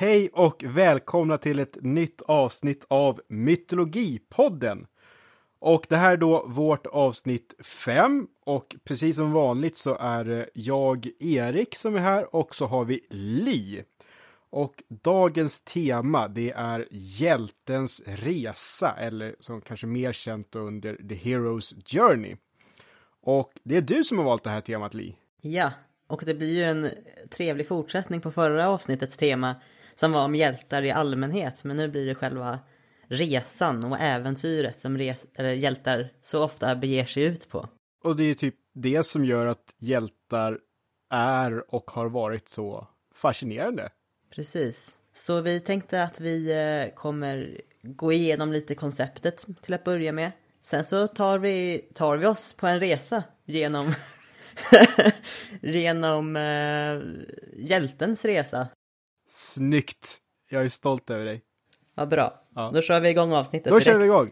Hej och välkomna till ett nytt avsnitt av Mytologipodden. Och det här är då vårt avsnitt 5 och precis som vanligt så är det jag, Erik, som är här och så har vi Li. Och dagens tema det är hjältens resa eller som kanske mer känt under The Hero's Journey. Och det är du som har valt det här temat Li. Ja, och det blir ju en trevlig fortsättning på förra avsnittets tema som var om hjältar i allmänhet. Men nu blir det själva resan och äventyret som res hjältar så ofta beger sig ut på. Och det är typ det som gör att hjältar är och har varit så fascinerande. Precis. Så vi tänkte att vi eh, kommer gå igenom lite konceptet till att börja med. Sen så tar vi, tar vi oss på en resa genom, genom uh, hjältens resa. Snyggt! Jag är stolt över dig. Vad bra. Ja. Då kör vi igång avsnittet Då direkt. kör vi igång!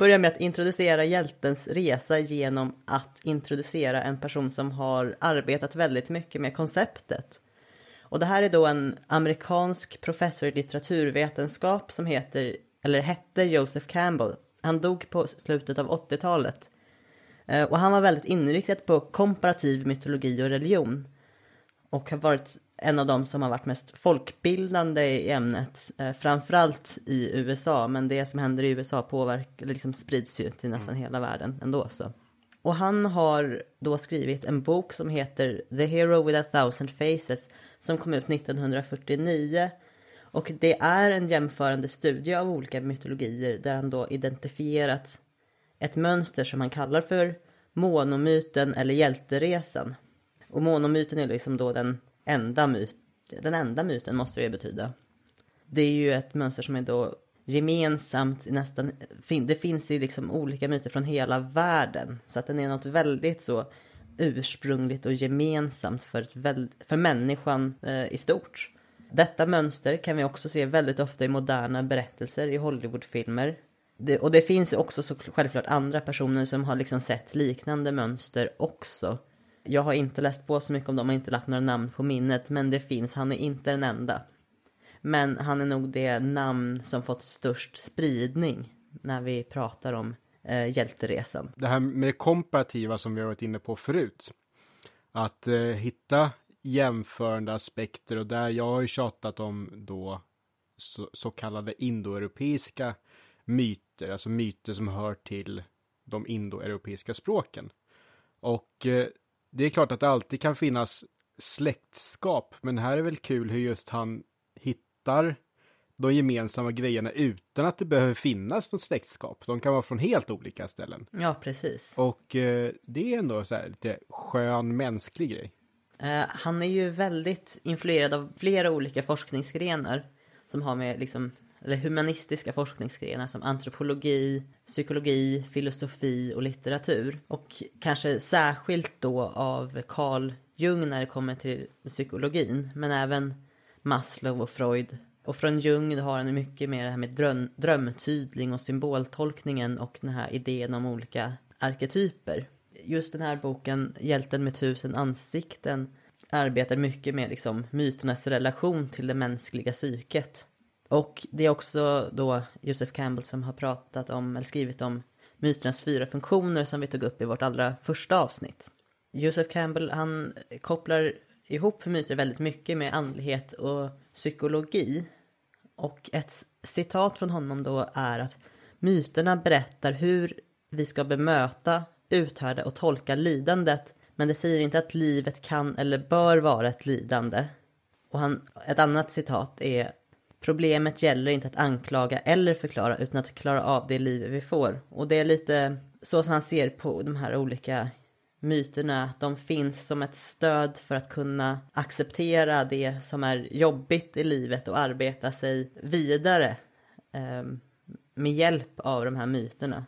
Börjar med att introducera hjältens resa genom att introducera en person som har arbetat väldigt mycket med konceptet. Och det här är då en amerikansk professor i litteraturvetenskap som heter, eller hette Joseph Campbell. Han dog på slutet av 80-talet. Eh, och han var väldigt inriktad på komparativ mytologi och religion. Och har varit en av de som har varit mest folkbildande i ämnet. Eh, framförallt i USA, men det som händer i USA påverkar, liksom sprids ju till nästan mm. hela världen ändå. Så. Och han har då skrivit en bok som heter The Hero with a thousand faces som kom ut 1949. Och det är en jämförande studie av olika mytologier där han då identifierat ett mönster som han kallar för monomyten eller hjälteresan. Och monomyten är liksom då den enda myt, den enda myten måste det betyda. Det är ju ett mönster som är då gemensamt nästan, det finns i liksom olika myter från hela världen. Så att den är något väldigt så ursprungligt och gemensamt för, ett, för människan eh, i stort. Detta mönster kan vi också se väldigt ofta i moderna berättelser i Hollywoodfilmer. Det, och det finns också så självklart andra personer som har liksom sett liknande mönster också. Jag har inte läst på så mycket om dem har inte lagt några namn på minnet, men det finns, han är inte den enda. Men han är nog det namn som fått störst spridning när vi pratar om eh, hjälteresan. Det här med det komparativa som vi har varit inne på förut. Att eh, hitta jämförande aspekter och där jag har ju tjatat om då så, så kallade indoeuropeiska myter, alltså myter som hör till de indoeuropeiska språken. Och eh, det är klart att det alltid kan finnas släktskap, men här är väl kul hur just han hittar de gemensamma grejerna utan att det behöver finnas något släktskap. De kan vara från helt olika ställen. Ja, precis. Och eh, det är ändå så här lite skön mänsklig grej. Uh, han är ju väldigt influerad av flera olika forskningsgrenar som har med liksom eller humanistiska forskningsgrenar som antropologi, psykologi, filosofi och litteratur. Och kanske särskilt då av Carl Jung när det kommer till psykologin, men även Maslow och Freud. Och från Jung har han mycket mer det här med dröm, drömtydling och symboltolkningen och den här idén om olika arketyper. Just den här boken, Hjälten med tusen ansikten, arbetar mycket med liksom myternas relation till det mänskliga psyket. Och det är också då Joseph Campbell som har pratat om, eller skrivit om myternas fyra funktioner som vi tog upp i vårt allra första avsnitt. Joseph Campbell, han kopplar ihop myter väldigt mycket med andlighet och psykologi. Och ett citat från honom då är att myterna berättar hur vi ska bemöta, uthärda och tolka lidandet. Men det säger inte att livet kan eller bör vara ett lidande. Och han, ett annat citat är Problemet gäller inte att anklaga eller förklara utan att klara av det liv vi får. Och det är lite så som han ser på de här olika myterna. De finns som ett stöd för att kunna acceptera det som är jobbigt i livet och arbeta sig vidare eh, med hjälp av de här myterna.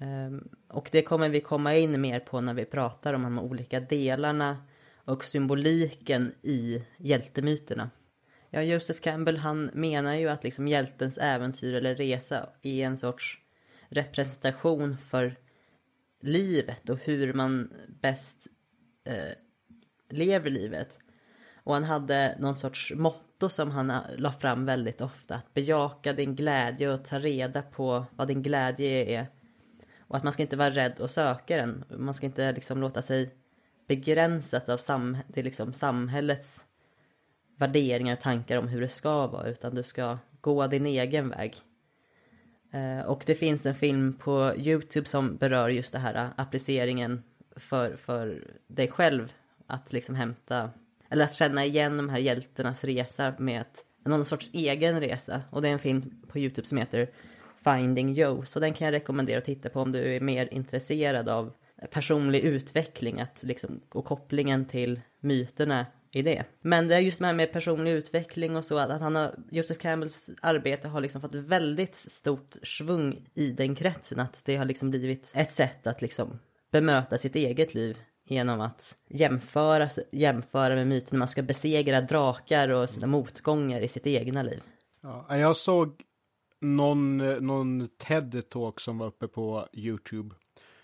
Eh, och det kommer vi komma in mer på när vi pratar om de olika delarna och symboliken i hjältemyterna. Ja, Joseph Campbell han menar ju att liksom hjältens äventyr eller resa är en sorts representation för livet och hur man bäst eh, lever livet. Och han hade någon sorts motto som han eh, la fram väldigt ofta. Att bejaka din glädje och ta reda på vad din glädje är. Och att man ska inte vara rädd att söka den. Man ska inte liksom låta sig begränsas av sam det liksom samhällets värderingar och tankar om hur det ska vara. Utan du ska gå din egen väg. Eh, och det finns en film på Youtube som berör just det här eh, appliceringen för, för dig själv. Att liksom hämta, eller att känna igen de här hjältarnas resa med ett, någon sorts egen resa. Och det är en film på Youtube som heter Finding Joe. Så den kan jag rekommendera att titta på om du är mer intresserad av personlig utveckling att liksom, och kopplingen till myterna i det. Men det är just det här med personlig utveckling och så, att han har, Joseph Campbells arbete har liksom fått väldigt stort svung i den kretsen, att det har liksom blivit ett sätt att liksom bemöta sitt eget liv genom att jämföra, jämföra med myten man ska besegra drakar och sina motgångar i sitt egna liv. Ja, jag såg någon, någon TED-talk som var uppe på YouTube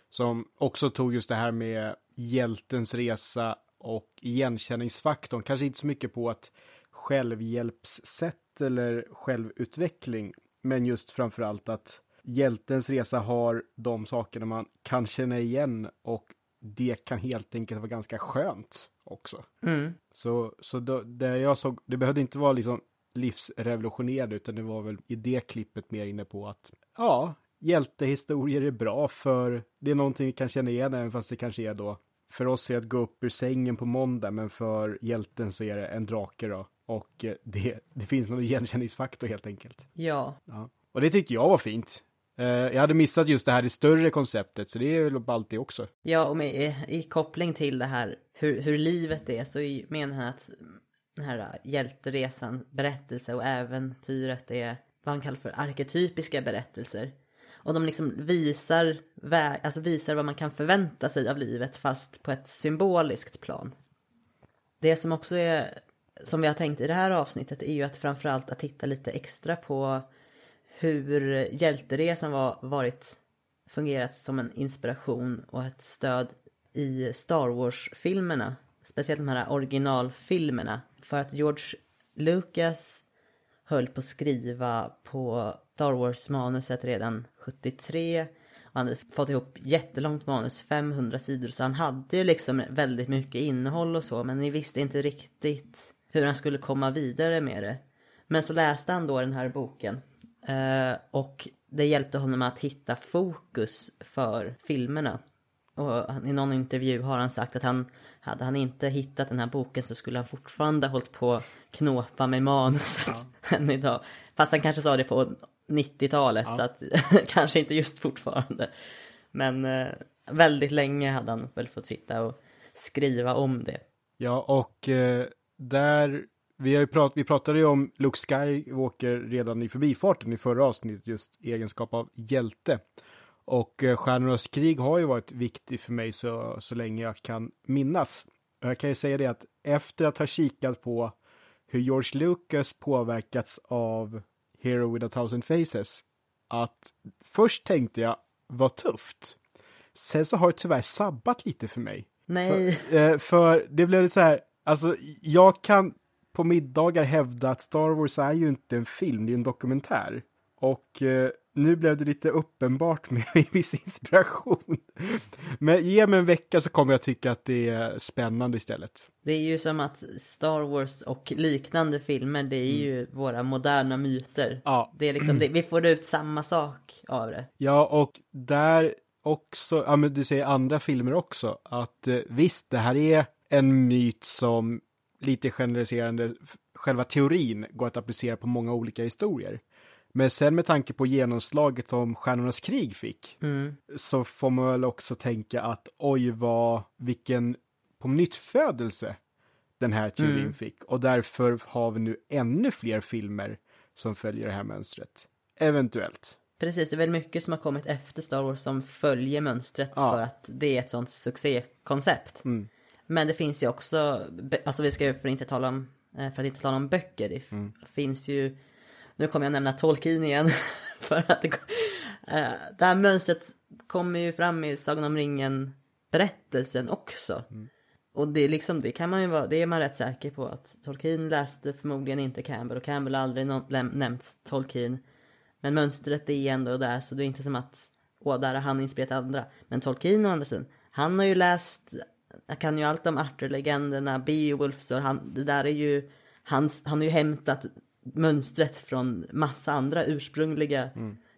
som också tog just det här med hjältens resa och igenkänningsfaktorn, kanske inte så mycket på ett självhjälpssätt eller självutveckling, men just framförallt att hjältens resa har de sakerna man kan känna igen och det kan helt enkelt vara ganska skönt också. Mm. Så, så då, det jag såg, det behövde inte vara liksom livsrevolutionerande, utan det var väl i det klippet mer inne på att ja, hjältehistorier är bra för det är någonting vi kan känna igen, även fast det kanske är då för oss är att gå upp ur sängen på måndag, men för hjälten så är det en drake då. Och eh, det, det finns någon igenkänningsfaktor helt enkelt. Ja. ja. Och det tyckte jag var fint. Eh, jag hade missat just det här i större konceptet, så det är väl alltid också. Ja, och med, i koppling till det här hur, hur livet är så menar han att den här hjälteresan, berättelse och äventyret är vad han kallar för arketypiska berättelser. Och de liksom visar, alltså visar vad man kan förvänta sig av livet fast på ett symboliskt plan. Det som också är, som vi har tänkt i det här avsnittet är ju att framförallt att titta lite extra på hur hjälteresan var, varit, fungerat som en inspiration och ett stöd i Star Wars-filmerna. Speciellt de här originalfilmerna. För att George Lucas höll på att skriva på Star Wars-manuset redan 73. Och han hade fått ihop jättelångt manus, 500 sidor, så han hade ju liksom väldigt mycket innehåll och så, men ni visste inte riktigt hur han skulle komma vidare med det. Men så läste han då den här boken eh, och det hjälpte honom att hitta fokus för filmerna. Och i någon intervju har han sagt att han hade han inte hittat den här boken så skulle han fortfarande hållit på knåpa med manuset ja. än idag. Fast han kanske sa det på 90-talet ja. så att kanske inte just fortfarande. Men eh, väldigt länge hade han väl fått sitta och skriva om det. Ja, och eh, där, vi, har ju prat, vi pratade ju om Luke Skywalker redan i förbifarten i förra avsnittet, just egenskap av hjälte. Och eh, Stjärnornas krig har ju varit viktig för mig så, så länge jag kan minnas. Jag kan ju säga det att efter att ha kikat på hur George Lucas påverkats av Hero with a thousand faces, att först tänkte jag, vad tufft. Sen så har det tyvärr sabbat lite för mig. Nej. För, eh, för det blev så här, alltså jag kan på middagar hävda att Star Wars är ju inte en film, det är en dokumentär. Och eh, nu blev det lite uppenbart med viss inspiration. Men ge mig en vecka så kommer jag tycka att det är spännande istället. Det är ju som att Star Wars och liknande filmer, det är mm. ju våra moderna myter. Ja. Det är liksom, det, vi får ut samma sak av det. Ja, och där också, ja men du säger andra filmer också, att eh, visst, det här är en myt som lite generaliserande själva teorin går att applicera på många olika historier. Men sen med tanke på genomslaget som Stjärnornas krig fick, Mm. så får man väl också tänka att oj vad, vilken på nytt födelse den här teorin Mm. fick. Och därför har vi nu ännu fler filmer som följer det här mönstret. Eventuellt. Precis, det är väl mycket som har kommit efter Star Wars som följer mönstret Ja. för att det är ett sånt succékoncept. Mm. Men det finns ju också, alltså vi ska ju för att inte tala om, eh, för att inte tala om böcker, det Mm. finns ju, nu kommer jag nämna Tolkien igen, för att det, eh, det här mönstret kommer ju fram i Sagan om ringen berättelsen också. Mm. Och det liksom, det kan man ju vara, det är man rätt säker på att Tolkien läste förmodligen inte Campbell och Campbell har aldrig nämnt Tolkien. Men mönstret är ändå där så det är inte som att, åh där har han inspirerat andra. Men Tolkien å andra sidan, han har ju läst, jag kan ju allt om Arthur-legenderna, Beowulf, så han, det där är ju, hans, han har ju hämtat mönstret från massa andra ursprungliga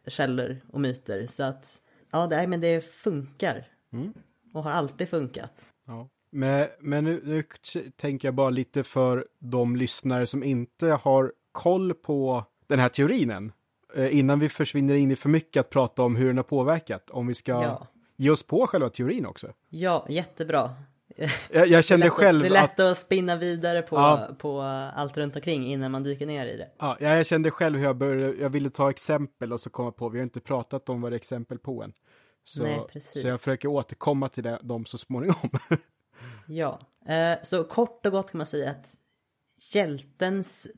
källor och myter. Så att, ja det, men det funkar. Och har alltid funkat. Ja. Men, men nu, nu tänker jag bara lite för de lyssnare som inte har koll på den här teorin än. Eh, Innan vi försvinner in i för mycket att prata om hur den har påverkat. Om vi ska Ja. ge oss på själva teorin också. Ja, jättebra. Jag, jag kände det är lätt, själv det är att lätt att, spinna vidare på, Ja. på allt runt omkring innan man dyker ner i det. Ja, jag kände själv hur jag började, jag ville ta exempel och så komma på, vi har inte pratat om vad det är exempel på än. Så, Nej, precis. så jag försöker återkomma till det, dem så småningom. Ja, eh, så kort och gott kan man säga att hjältens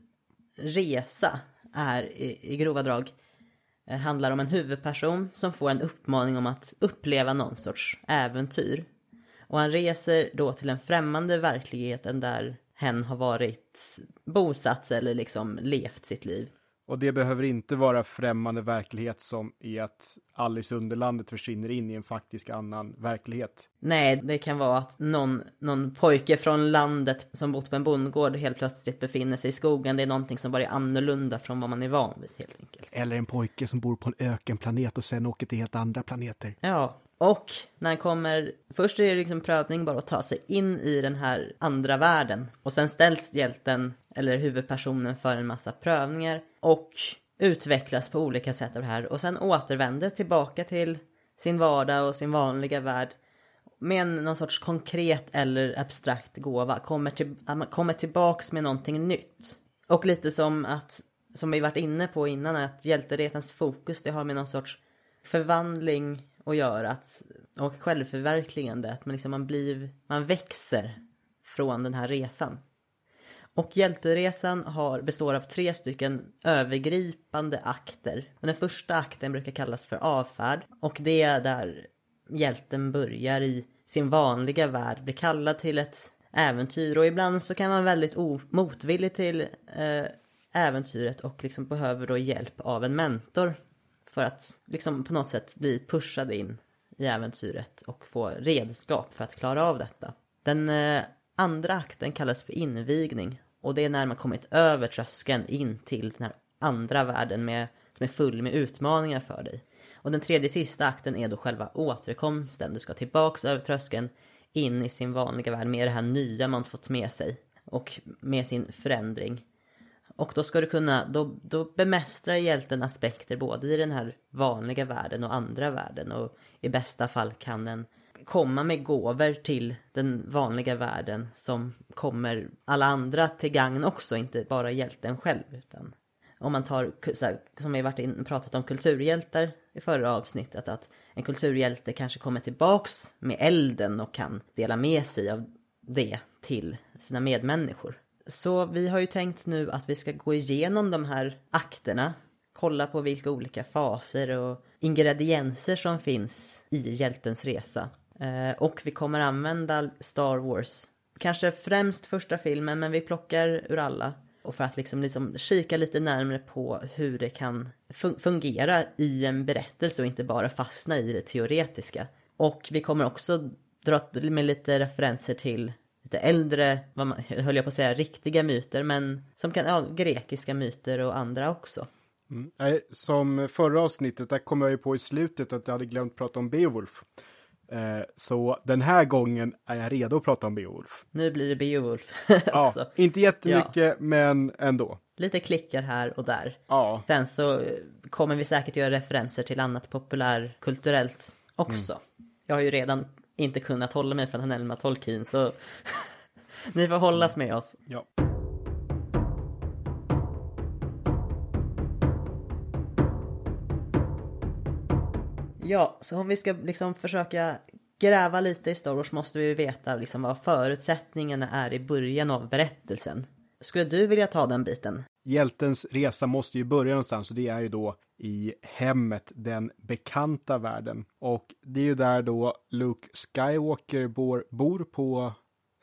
resa är i, i grova drag eh, handlar om en huvudperson som får en uppmaning om att uppleva någon sorts äventyr. Och han reser då till en främmande verkligheten där hen har varit bosatt eller liksom levt sitt liv. och det behöver inte vara främmande verklighet som i att Alice Underlandet försvinner in i en faktisk annan verklighet. Nej, det kan vara att någon, någon pojke från landet som bott på en bondgård helt plötsligt befinner sig i skogen. Det är någonting som bara är annorlunda från vad man är van vid helt enkelt. Eller en pojke som bor på en ökenplanet och sen åker till helt andra planeter. Ja, och när han kommer, först är det liksom prövning bara att ta sig in i den här andra världen. Och sen ställs hjälten, eller huvudpersonen, för en massa prövningar. Och utvecklas på olika sätt av det här. Och sen återvänder tillbaka till sin vardag och sin vanliga värld. Med någon sorts konkret eller abstrakt gåva. Kommer, till, kommer tillbaks med någonting nytt. Och lite som att, som vi varit inne på innan, att hjälteretens fokus det har med någon sorts förvandling och gör Att, och självförverkligande. Att man, liksom, man, blir, man växer från den här resan. Och hjälteresan har, består av tre stycken övergripande akter. Den första akten brukar kallas för avfärd. Och det är där hjälten börjar i sin vanliga värld, blir kallad till ett äventyr. Och ibland så kan man väldigt motvillig till eh, äventyret och liksom behöver då hjälp av en mentor. För att liksom på något sätt bli pushad in i äventyret och få redskap för att klara av detta. Den eh, andra akten kallas för invigning och det är när man kommit över tröskeln in till den här andra världen med, som är full med utmaningar för dig. Och den tredje sista akten är då själva återkomsten. Du ska tillbaks över tröskeln in i sin vanliga värld med det här nya man fått med sig och med sin förändring. Och då ska du kunna, då, då bemästrar hjälten aspekter både i den här vanliga världen och andra världen och i bästa fall kan den komma med gåvor till den vanliga världen som kommer alla andra till gagn också, inte bara hjälten själv. Utan om man tar, så här, som vi varit in, pratat om kulturhjältar i förra avsnittet, att en kulturhjälte kanske kommer tillbaks med elden och kan dela med sig av det till sina medmänniskor. Så vi har ju tänkt nu att vi ska gå igenom de här akterna, kolla på vilka olika faser och ingredienser som finns i hjältens resa. Eh, och vi kommer använda Star Wars, kanske främst första filmen, men vi plockar ur alla. Och för att liksom, liksom kika lite närmre på hur det kan fungera i en berättelse och inte bara fastna i det teoretiska. Och vi kommer också dra med lite referenser till lite äldre, vad man, höll jag på att säga, riktiga myter, men som kan, ja, grekiska myter och andra också. Nej, Som förra avsnittet, där kom jag ju på i slutet att jag hade glömt prata om Beowulf. Eh, så den här gången är jag redo att prata om Beowulf. Nu blir det Beowulf Ja, inte jättemycket, men ändå. Lite klickar här och där. Ja, Sen så eh, kommer vi säkert göra referenser till annat populärkulturellt också. Jag har ju redan inte kunnat hålla mig från Hanelma Tolkien så ni får hållas med oss. ja. Ja, så om vi ska liksom försöka gräva lite i Star Wars måste vi veta liksom vad förutsättningarna är i början av berättelsen. Skulle du vilja ta den biten? Hjältens resa måste ju börja någonstans och det är ju då i hemmet, den bekanta världen. Och det är ju där då Luke Skywalker bor, bor på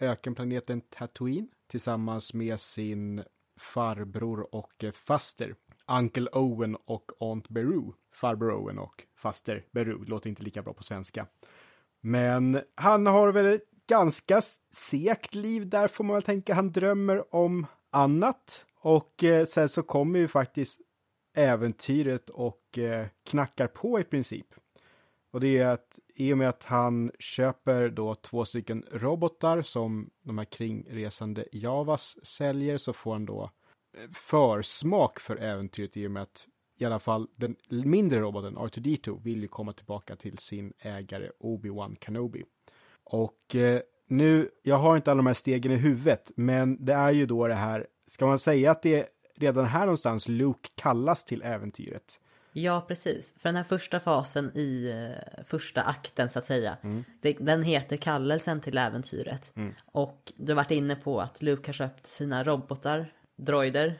ökenplaneten Tatooine tillsammans med sin farbror och faster. Uncle Owen och Aunt Beru. Farbror Owen och faster Beru. Låter inte lika bra på svenska. Men han har väl ett ganska segt liv där får man väl tänka. Han drömmer om annat. Och eh, sen så kommer ju faktiskt äventyret och eh, knackar på i princip. Och det är att i och med att han köper då två stycken robotar som de här kringresande Javas säljer så får han då eh, försmak för äventyret i och med att i alla fall den mindre roboten R2D2 vill ju komma tillbaka till sin ägare Obi-Wan Kenobi. Och eh, nu, jag har inte alla de här stegen i huvudet, men det är ju då det här, ska man säga att det är redan här någonstans Luke kallas till äventyret? Ja, precis. För den här första fasen i eh, första akten så att säga. Det, den heter kallelsen till äventyret. Och du har varit inne på att Luke har köpt sina robotar, droider.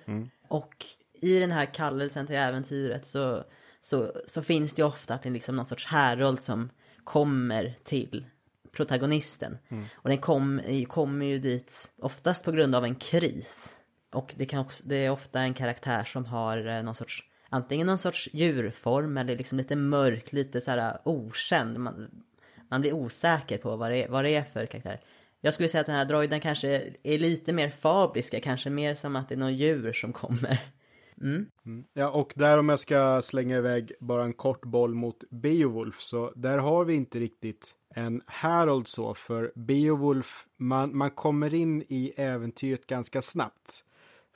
Och i den här kallelsen till äventyret så, så, så finns det ju ofta att det är liksom någon sorts härold som kommer till protagonisten. Och den kommer kom ju dit oftast på grund av en kris. Och det, kan också, det är ofta en karaktär som har eh, någon sorts, antingen någon sorts djurform eller liksom lite mörk, lite så här eh, okänd. Man, man blir osäker på vad det, är, vad det är för karaktär. Jag skulle säga att den här droiden kanske är lite mer fabriska, kanske mer som att det är något djur som kommer. Mm. Mm. Ja, och där om jag ska slänga iväg bara en kort boll mot Beowulf, så där har vi inte riktigt en Harold så, för Beowulf, man, man kommer in i äventyret ganska snabbt.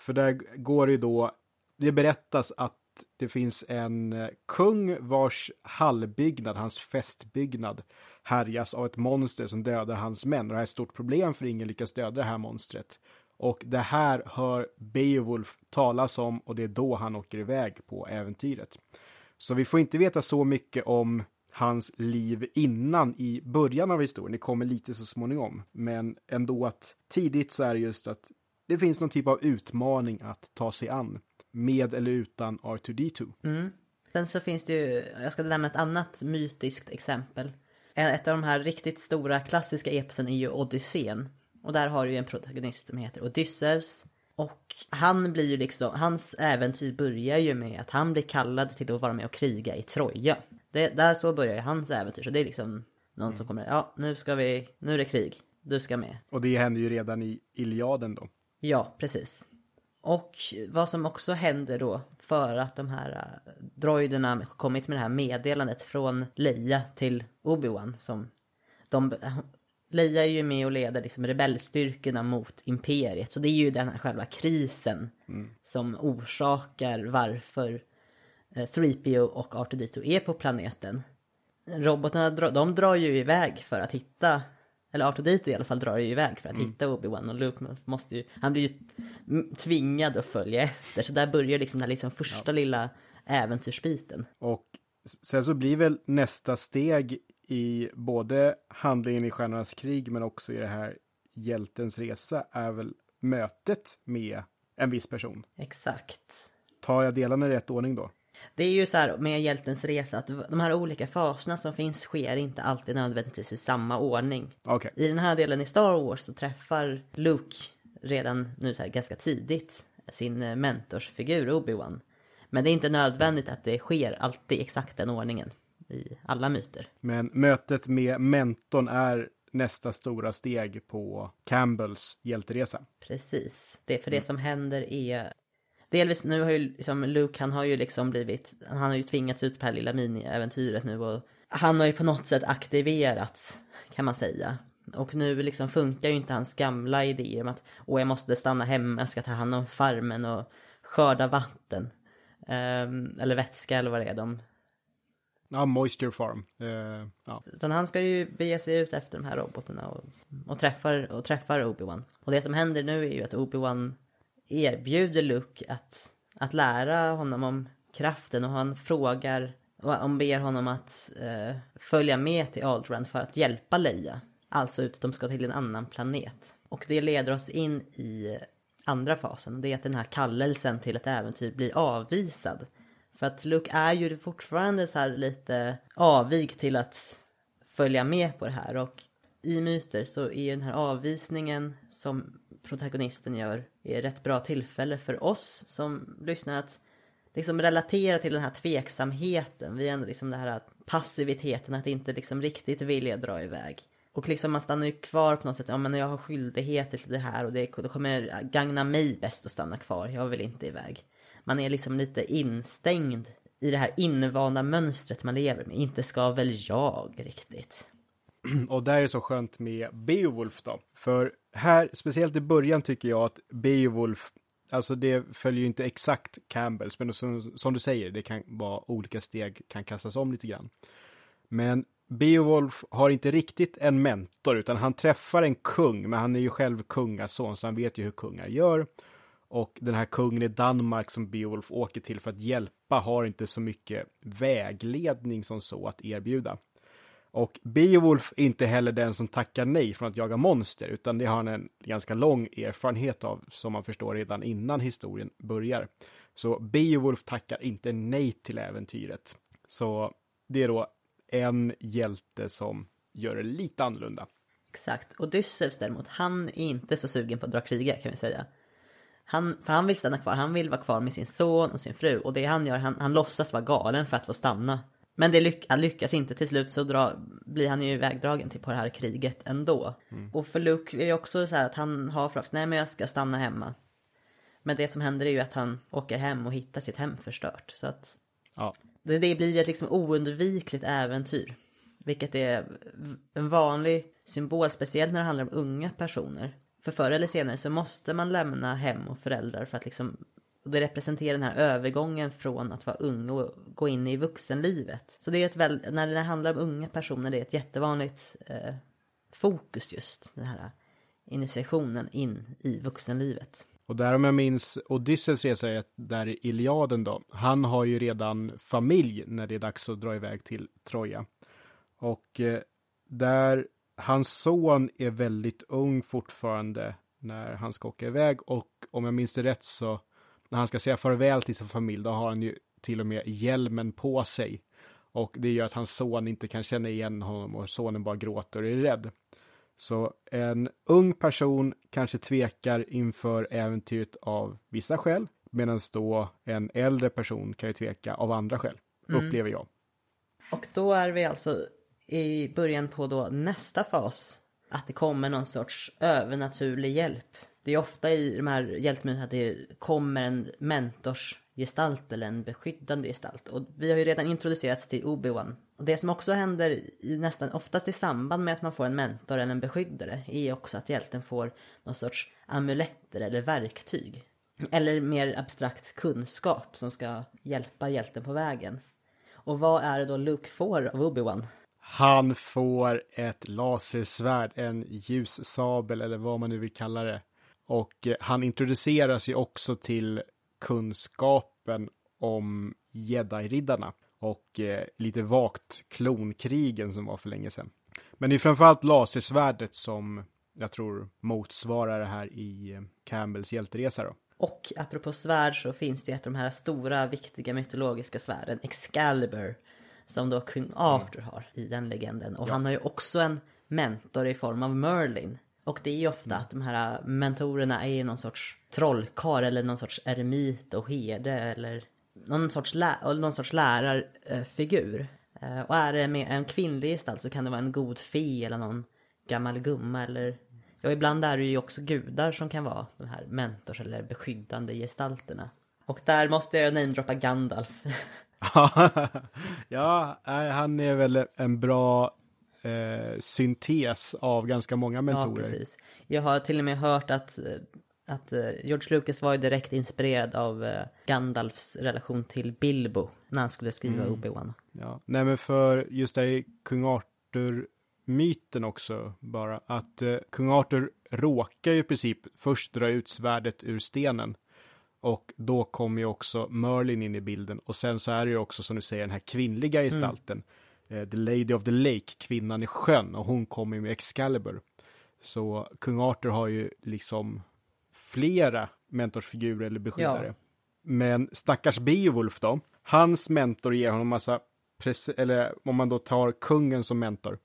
För där går det ju då, det berättas att det finns en eh, kung vars hallbyggnad, hans fästbyggnad, härjas av ett monster som dödar hans män. Och det här är ett stort problem för ingen lyckas döda det här monstret. Och det här hör Beowulf talas om och det är då han åker iväg på äventyret. Så vi får inte veta så mycket om hans liv innan i början av historien. Det kommer lite så småningom. Men ändå att tidigt så är det just att det finns någon typ av utmaning att ta sig an. Med eller utan R2D2. Sen så finns det ju, jag ska nämna ett annat mytiskt exempel. Ett av de här riktigt stora klassiska eposen är ju Odysseen. Och där har du ju en protagonist som heter Odysseus. Och han blir ju liksom, hans äventyr börjar ju med att han blir kallad till att vara med och kriga i Troja. Det, där så börjar ju hans äventyr, så det är liksom någon som kommer, ja nu ska vi, nu är det krig, du ska med. Och det händer ju redan i Iliaden då. Ja, precis. Och vad som också händer då för att de här äh, droiderna kommit med det här meddelandet från Leia till Obi-Wan som de, Leia är ju med och leder liksom rebellstyrkorna mot imperiet. Så det är ju den här själva krisen som orsakar varför eh, 3PO och R2D2 är på planeten. Robotarna de drar ju iväg för att hitta eller R2D2 i alla fall drar ju iväg för att hitta Obi-Wan och Luke måste ju, han blir ju mm, tvingad att följa efter. Så där börjar liksom den liksom första lilla äventyrsbiten. Och sen så blir väl nästa steg i både handlingen i Stjärnornas krig men också i det här hjältens resa är väl mötet med en viss person. Exakt. Tar jag delarna i rätt ordning då? Det är ju så här med hjältens resa att de här olika faserna som finns sker inte alltid nödvändigtvis i samma ordning. Okej. I den här delen i Star Wars så träffar Luke redan nu så här ganska tidigt sin eh, mentorsfigur Obi-Wan. Men det är inte nödvändigt att det sker alltid exakt den ordningen i alla myter. Men mötet med mentorn är nästa stora steg på Campbells hjälteresa. Precis. Det för det som händer är Delvis nu har ju liksom Luke han har ju liksom blivit Han har ju tvingats ut på det här lilla mini-äventyret nu och han har ju på något sätt aktiverats kan man säga. Och nu liksom funkar ju inte hans gamla idéer om att åh, jag måste stanna hemma, jag ska ta hand om farmen och skörda vatten. Um, eller vätska eller vad det är de Ja, Moisture Farm. Uh, ja. Utan han ska ju bege sig ut efter de här robotarna och, och träffar, och träffar Obi-Wan. Och det som händer nu är ju att Obi-Wan erbjuder Luke att, att lära honom om kraften och han frågar och han ber honom att eh, följa med till Aldrand för att hjälpa Leia. Alltså ut, de ska till en annan planet. Och det leder oss in i andra fasen. Och det är att den här kallelsen till ett äventyr blir avvisad. För att Luke är ju fortfarande så här lite avig till att följa med på det här. Och i myter så är den här avvisningen som protagonisten gör är rätt bra tillfälle för oss som lyssnar att liksom relatera till den här tveksamheten. Vi är ändå liksom den här passiviteten, att inte liksom riktigt vilja dra iväg. Och liksom man stannar ju kvar på något sätt. Ja men jag har skyldigheter till det här och det, det kommer gagna mig bäst att stanna kvar. Jag vill inte iväg. Man är liksom lite instängd i det här invanda mönstret man lever med. Inte ska väl jag riktigt. Och där är det så skönt med Beowulf då. För här, speciellt i början tycker jag att Beowulf, alltså det följer ju inte exakt Campbells, men som, som du säger, det kan vara olika steg, kan kastas om lite grann. Men Beowulf har inte riktigt en mentor, utan han träffar en kung, men han är ju själv kungason, så han vet ju hur kungar gör. Och den här kungen i Danmark som Beowulf åker till för att hjälpa har inte så mycket vägledning som så att erbjuda. Och Beowulf är inte heller den som tackar nej från att jaga monster, utan det har han en ganska lång erfarenhet av, som man förstår redan innan historien börjar. Så Beowulf tackar inte nej till äventyret. Så det är då en hjälte som gör det lite annorlunda. Exakt. Odysseus däremot, han är inte så sugen på att dra kriga kan vi säga. Han, för han vill stanna kvar, han vill vara kvar med sin son och sin fru. Och det han gör, han, han låtsas vara galen för att få stanna. Men det lyck, han lyckas inte, till slut så dra, blir han ju ivägdragen till på det här kriget ändå. Mm. Och för Luke är det också så här att han har för nej men jag ska stanna hemma. Men det som händer är ju att han åker hem och hittar sitt hem förstört. Så att ja. det, det blir ett liksom oundvikligt äventyr. Vilket är en vanlig symbol, speciellt när det handlar om unga personer. För förr eller senare så måste man lämna hem och föräldrar för att liksom det representerar den här övergången från att vara ung och gå in i vuxenlivet. Så det är ett väl, när det handlar om unga personer, det är ett jättevanligt eh, fokus just, den här initiationen in i vuxenlivet. Och där om jag minns Odysseus resa där i Iliaden då, han har ju redan familj när det är dags att dra iväg till Troja. Och eh, där hans son är väldigt ung fortfarande när han ska åka iväg och om jag minns det rätt så när han ska säga farväl till sin familj då har han ju till och med hjälmen på sig. Och det gör att hans son inte kan känna igen honom och sonen bara gråter och är rädd. Så en ung person kanske tvekar inför äventyret av vissa skäl, medan då en äldre person kan ju tveka av andra skäl, mm. upplever jag. Och då är vi alltså i början på då nästa fas att det kommer någon sorts övernaturlig hjälp. Det är ofta i de här hjälpmedlen att det kommer en mentorsgestalt eller en beskyddande gestalt. Och vi har ju redan introducerats till Obi-Wan. Och det som också händer i nästan oftast i samband med att man får en mentor eller en beskyddare är också att hjälten får någon sorts amuletter eller verktyg. Eller mer abstrakt kunskap som ska hjälpa hjälten på vägen. Och vad är det då Luke får av Obi-Wan? Han får ett lasersvärd, en ljussabel eller vad man nu vill kalla det. Och eh, han introduceras ju också till kunskapen om jedi-riddarna och eh, lite vagt klonkrigen som var för länge sedan. Men det är framförallt lasersvärdet som jag tror motsvarar det här i eh, Campbells hjälteresa då. Och apropå svärd så finns det ju ett av de här stora viktiga mytologiska svärden, Excalibur, som då kung Arthur har i den legenden. Och ja. han har ju också en mentor i form av Merlin. Och det är ju ofta mm. att de här mentorerna är någon sorts trollkar eller någon sorts eremit och herde eller någon sorts, lä någon sorts lärarfigur. Eh, och är det med en kvinnlig gestalt så kan det vara en god fe eller någon gammal gumma eller Ja, ibland är det ju också gudar som kan vara de här mentors eller beskyddande gestalterna. Och där måste jag namedroppa Gandalf. ja, han är väl en bra eh, syntes av ganska många mentorer. Ja, precis. Jag har till och med hört att, att eh, George Lucas var ju direkt inspirerad av eh, Gandalfs relation till Bilbo när han skulle skriva mm. Obi-Wan. Ja, nej men för just det i kung Arthur myten också bara att eh, kung Arthur råkar ju i princip först dra ut svärdet ur stenen och då kommer ju också Merlin in i bilden och sen så är det ju också som du säger den här kvinnliga mm. gestalten mm. The Lady of the Lake, kvinnan i sjön och hon kommer med Excalibur. Så kung Arthur har ju liksom flera mentorsfigurer eller beskyddare. Ja. Men stackars Beowulf då, hans mentor ger honom massa, eller om man då tar kungen som mentor,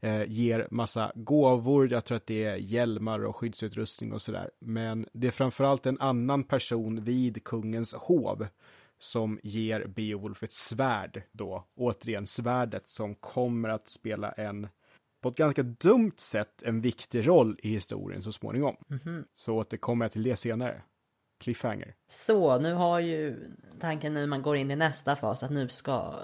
eh, ger massa gåvor, jag tror att det är hjälmar och skyddsutrustning och sådär. Men det är framförallt en annan person vid kungens hov som ger Beowulf ett svärd då, återigen svärdet som kommer att spela en på ett ganska dumt sätt en viktig roll i historien så småningom. Mm -hmm. Så återkommer jag till det senare. Cliffhanger. Så, nu har ju tanken när man går in i nästa fas att nu ska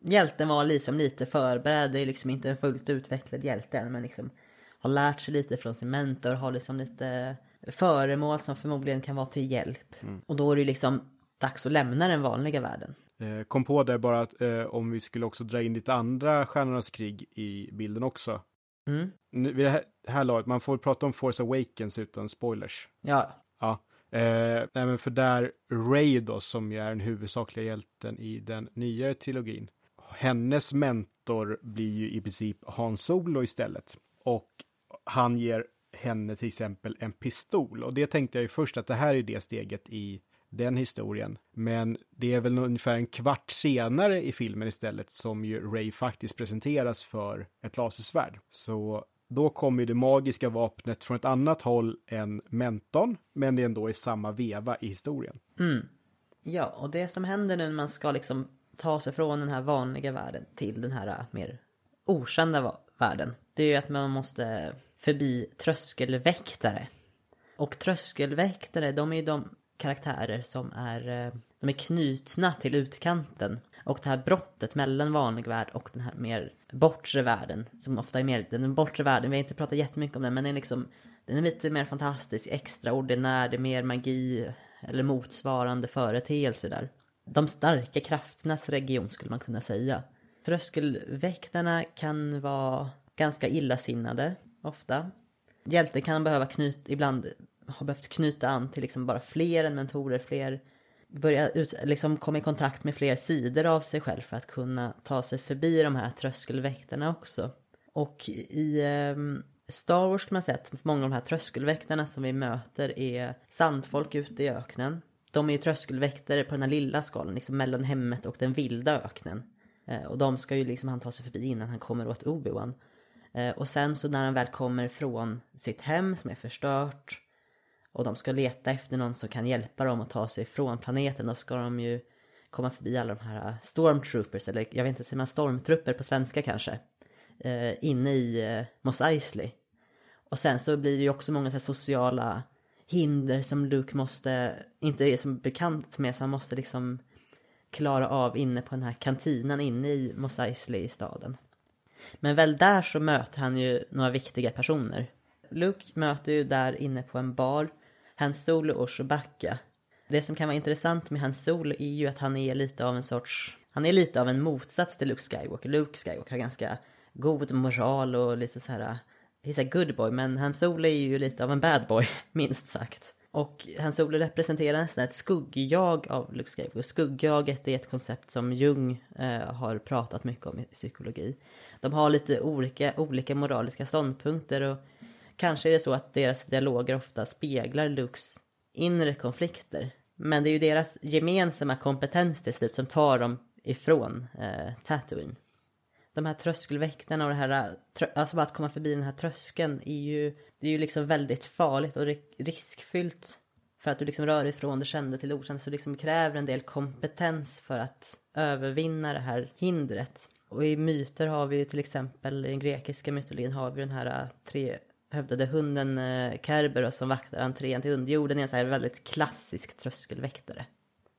hjälten var liksom lite förberedd, det är liksom inte en fullt utvecklad hjälte än, men liksom har lärt sig lite från sin mentor, har liksom lite föremål som förmodligen kan vara till hjälp. Mm. Och då är det liksom dags att lämna den vanliga världen. Eh, kom på det bara att eh, om vi skulle också dra in lite andra Stjärnornas krig i bilden också. Mm. Nu, vid det här, här laget, man får prata om Force Awakens utan spoilers. Ja. Ja. Eh, men för där Ray då, som ju är den huvudsakliga hjälten i den nya trilogin, hennes mentor blir ju i princip Han Solo istället. Och han ger henne till exempel en pistol. Och det tänkte jag ju först att det här är det steget i den historien. Men det är väl ungefär en kvart senare i filmen istället som ju Ray faktiskt presenteras för ett lasersvärd. Så då kommer ju det magiska vapnet från ett annat håll än mentorn, men det är ändå i samma veva i historien. Mm. Ja, och det som händer nu när man ska liksom ta sig från den här vanliga världen till den här äh, mer okända världen. Det är ju att man måste förbi tröskelväktare. Och tröskelväktare, de är ju de karaktärer som är, eh, de är knutna till utkanten. Och det här brottet mellan vanlig värld och den här mer bortre världen, som ofta är mer, den bortre världen, vi har inte pratat jättemycket om den, men den är liksom, den är lite mer fantastisk, extraordinär, det är mer magi eller motsvarande företeelser där de starka krafternas region skulle man kunna säga. Tröskelväktarna kan vara ganska illasinnade ofta. Hjälten kan behöva knyta, ibland har behövt knyta an till liksom bara fler än mentorer, fler börja ut, liksom komma i kontakt med fler sidor av sig själv för att kunna ta sig förbi de här tröskelväktarna också. Och i eh, Star Wars kan man säga att många av de här tröskelväktarna som vi möter är sandfolk ute i öknen de är ju tröskelväktare på den här lilla skalan, liksom mellan hemmet och den vilda öknen. Eh, och de ska ju liksom han ta sig förbi innan han kommer åt Obi-Wan. Eh, och sen så när han väl kommer från sitt hem som är förstört och de ska leta efter någon som kan hjälpa dem att ta sig från planeten, då ska de ju komma förbi alla de här äh, stormtroopers, eller jag vet inte, säger man stormtrupper på svenska kanske? Eh, inne i eh, Mos Eisley. Och sen så blir det ju också många så sociala hinder som Luke måste, inte är som bekant med, så han måste liksom klara av inne på den här kantinen inne i Mos Eisley i staden. Men väl där så möter han ju några viktiga personer. Luke möter ju där inne på en bar han Solo och Chewbacca. Det som kan vara intressant med Han Solo är ju att han är lite av en sorts, han är lite av en motsats till Luke Skywalker. Luke Skywalker har ganska god moral och lite så här he's a good boy, men Han Solo är ju lite av en bad boy, minst sagt. Och Han Solo representerar nästan ett skuggjag av Luke Skywalker. Skuggjaget är ett koncept som Jung eh, har pratat mycket om i psykologi. De har lite olika, olika moraliska ståndpunkter och kanske är det så att deras dialoger ofta speglar Lukes inre konflikter. Men det är ju deras gemensamma kompetens till slut som tar dem ifrån eh, Tatooine de här tröskelväktarna och det här, alltså bara att komma förbi den här tröskeln är ju, det är ju liksom väldigt farligt och riskfyllt. För att du liksom rör dig från det kända till det okända så det liksom kräver en del kompetens för att övervinna det här hindret. Och i myter har vi ju till exempel, i den grekiska mytologin har vi den här eh, tre... Hävdade hunden eh, Kerber Kerberos som vaktar entrén till underjorden. är en så här väldigt klassisk tröskelväktare.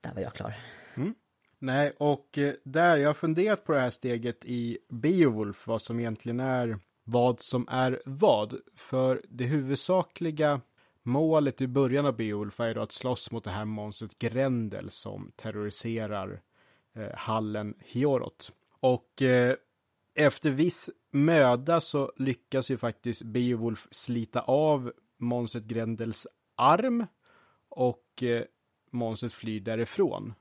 Där var jag klar. Mm. Nej, och eh, där jag har funderat på det här steget i Beowulf, vad som egentligen är vad som är vad. För det huvudsakliga målet i början av Beowulf är då att slåss mot det här monstret Grendel som terroriserar eh, hallen Hiorot. Och eh, efter viss möda så lyckas ju faktiskt Beowulf slita av monstret Grendels arm och eh, monstret flyr därifrån.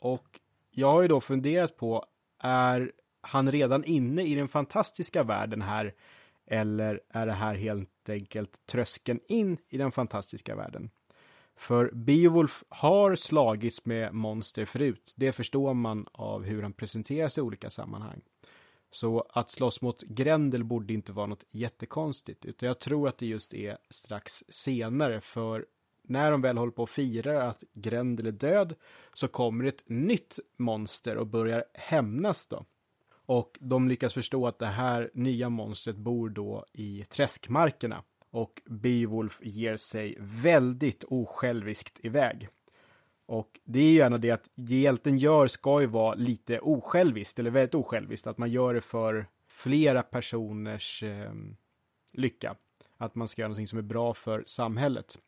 Och jag har ju då funderat på, är han redan inne i den fantastiska världen här? Eller är det här helt enkelt tröskeln in i den fantastiska världen? För Beowulf har slagits med monster förut. Det förstår man av hur han presenteras i olika sammanhang. Så att slåss mot Grendel borde inte vara något jättekonstigt, utan jag tror att det just är strax senare, för när de väl håller på och firar att Grendel är död så kommer ett nytt monster och börjar hämnas då. Och de lyckas förstå att det här nya monstret bor då i träskmarkerna. Och Beowulf ger sig väldigt osjälviskt iväg. Och det är ju gärna det att hjälten gör ska ju vara lite osjälviskt, eller väldigt osjälviskt, att man gör det för flera personers eh, lycka. Att man ska göra någonting som är bra för samhället.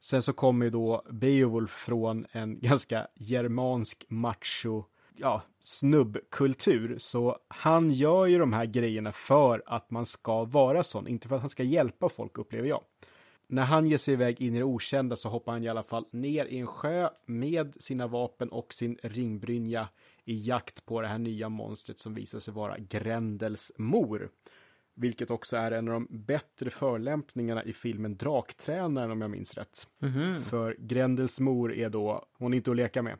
Sen så kommer ju då Beowulf från en ganska germansk macho, ja, snubbkultur. Så han gör ju de här grejerna för att man ska vara sån, inte för att han ska hjälpa folk upplever jag. När han ger sig iväg in i det okända så hoppar han i alla fall ner i en sjö med sina vapen och sin ringbrynja i jakt på det här nya monstret som visar sig vara Grendels mor. Vilket också är en av de bättre förlämpningarna i filmen Draktränaren om jag minns rätt. Mm -hmm. För Grendels mor är då, hon är inte att leka med.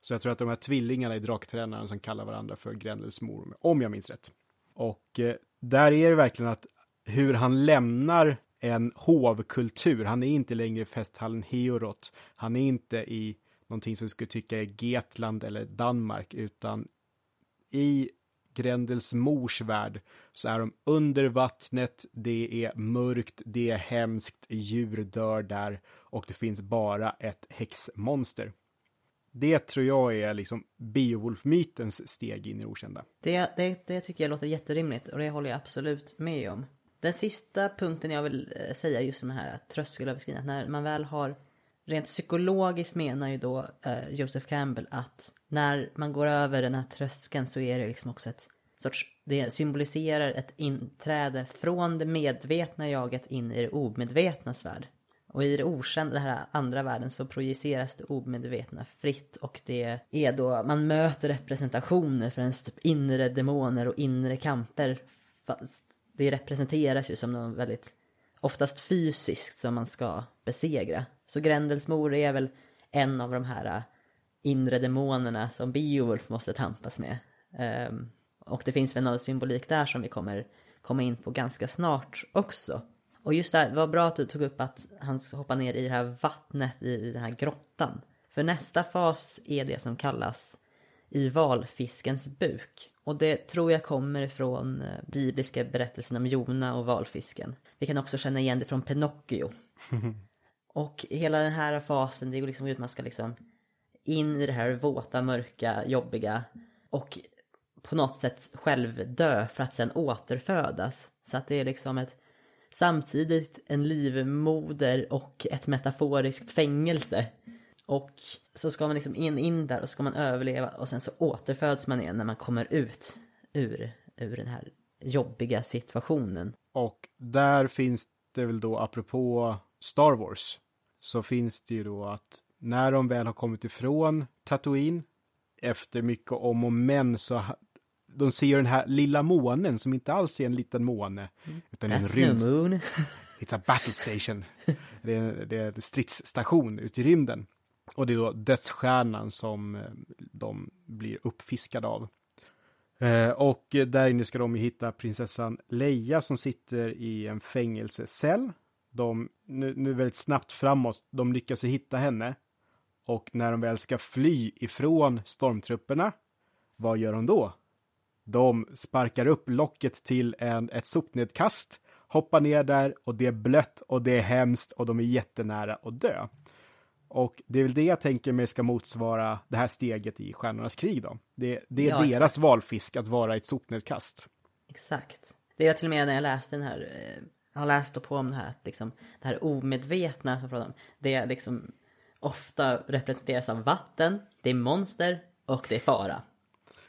Så jag tror att de här tvillingarna i Draktränaren som kallar varandra för Grendels mor, om jag minns rätt. Och eh, där är det verkligen att hur han lämnar en hovkultur. Han är inte längre i festhallen Heorot. Han är inte i någonting som vi skulle tycka är Getland eller Danmark, utan i Grendels mors värld så är de under vattnet, det är mörkt, det är hemskt, djur dör där och det finns bara ett häxmonster. Det tror jag är liksom Beowulf-mytens steg in i det okända. Det, det, det tycker jag låter jätterimligt och det håller jag absolut med om. Den sista punkten jag vill eh, säga just om den här tröskelöverskridningen, när man väl har rent psykologiskt menar ju då eh, Joseph Campbell att när man går över den här tröskeln så är det liksom också ett sorts, det symboliserar ett inträde från det medvetna jaget in i det omedvetnas värld. Och i det okända, den här andra världen, så projiceras det omedvetna fritt och det är då man möter representationer för ens typ inre demoner och inre kamper. Fast det representeras ju som något väldigt, oftast fysiskt som man ska besegra. Så Grendels mor är väl en av de här äh, inre demonerna som Beowulf måste tampas med. Um, och det finns väl någon symbolik där som vi kommer komma in på ganska snart också. Och just det här, det var bra att du tog upp att han hoppar ner i det här vattnet i den här grottan. För nästa fas är det som kallas i valfiskens buk. Och det tror jag kommer ifrån eh, bibliska berättelsen om Jona och valfisken. Vi kan också känna igen det från Pinocchio. och hela den här fasen, det är liksom att man ska liksom in i det här våta, mörka, jobbiga och på något sätt själv dö för att sen återfödas. Så att det är liksom ett samtidigt en livmoder och ett metaforiskt fängelse. Och så ska man liksom in, in där och så ska man överleva och sen så återföds man igen när man kommer ut ur, ur den här jobbiga situationen. Och där finns det väl då, apropå Star Wars, så finns det ju då att när de väl har kommit ifrån Tatooine, efter mycket om och men så de ser den här lilla månen som inte alls är en liten måne. Mm. Utan That's en rymd... moon. It's a battle station. det, är, det är en stridsstation ute i rymden. Och det är då dödsstjärnan som eh, de blir uppfiskade av. Eh, och där inne ska de hitta prinsessan Leia som sitter i en fängelsecell. De, nu, nu väldigt snabbt framåt, de lyckas hitta henne. Och när de väl ska fly ifrån stormtrupperna, vad gör de då? De sparkar upp locket till en, ett sopnedkast, hoppar ner där och det är blött och det är hemskt och de är jättenära att dö. Och det är väl det jag tänker mig ska motsvara det här steget i Stjärnornas krig då. Det, det är Ja, deras exakt. valfisk att vara ett sopnedkast. Exakt. Det var till och med när jag läste den här, eh, jag har läst på om det här, att liksom, det här omedvetna som pratar om, det är liksom ofta representeras av vatten, det är monster och det är fara.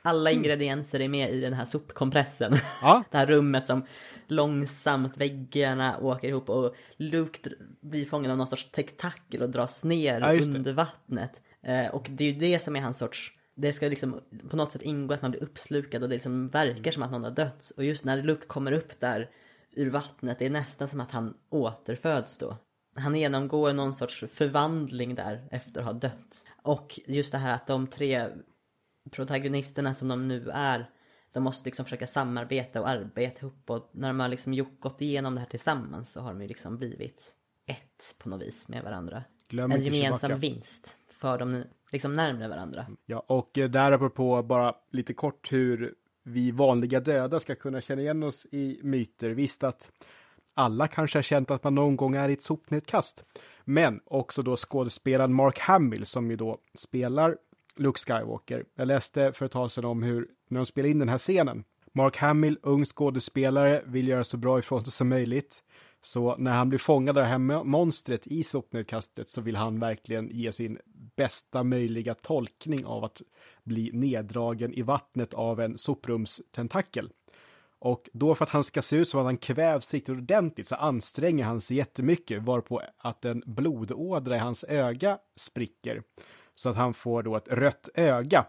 Alla ingredienser är med i den här sopkompressen. Ja. det här rummet som långsamt väggarna åker ihop och Luke blir fången av någon sorts tentakel och dras ner Ja, under vattnet. Eh, och det är ju det som är hans sorts det ska liksom på något sätt ingå att man blir uppslukad och det liksom verkar som att någon har dött. Och just när Luke kommer upp där ur vattnet, det är nästan som att han återföds då. Han genomgår någon sorts förvandling där efter att ha dött. Och just det här att de tre protagonisterna som de nu är, de måste liksom försöka samarbeta och arbeta ihop och när de har liksom gjort, gått igenom det här tillsammans så har de ju liksom blivit ett på något vis med varandra. Glöm en gemensam Chewbacca. vinst för dem liksom närmare varandra. Ja, och eh, där apropå bara lite kort hur vi vanliga döda ska kunna känna igen oss i myter. Visst att alla kanske har känt att man någon gång är i ett sopnedkast. Men också då skådespelaren Mark Hamill som ju då spelar Luke Skywalker. Jag läste för ett tag sedan om hur, när de spelade in den här scenen. Mark Hamill, ung skådespelare, vill göra så bra ifrån sig som möjligt. Så när han blir fångad av det här monstret i sopnedkastet så vill han verkligen ge sin bästa möjliga tolkning av att bli neddragen i vattnet av en soprumstentakel. Och då för att han ska se ut som att han kvävs riktigt ordentligt så anstränger han sig jättemycket varpå att en blodådra i hans öga spricker. Så att han får då ett rött öga,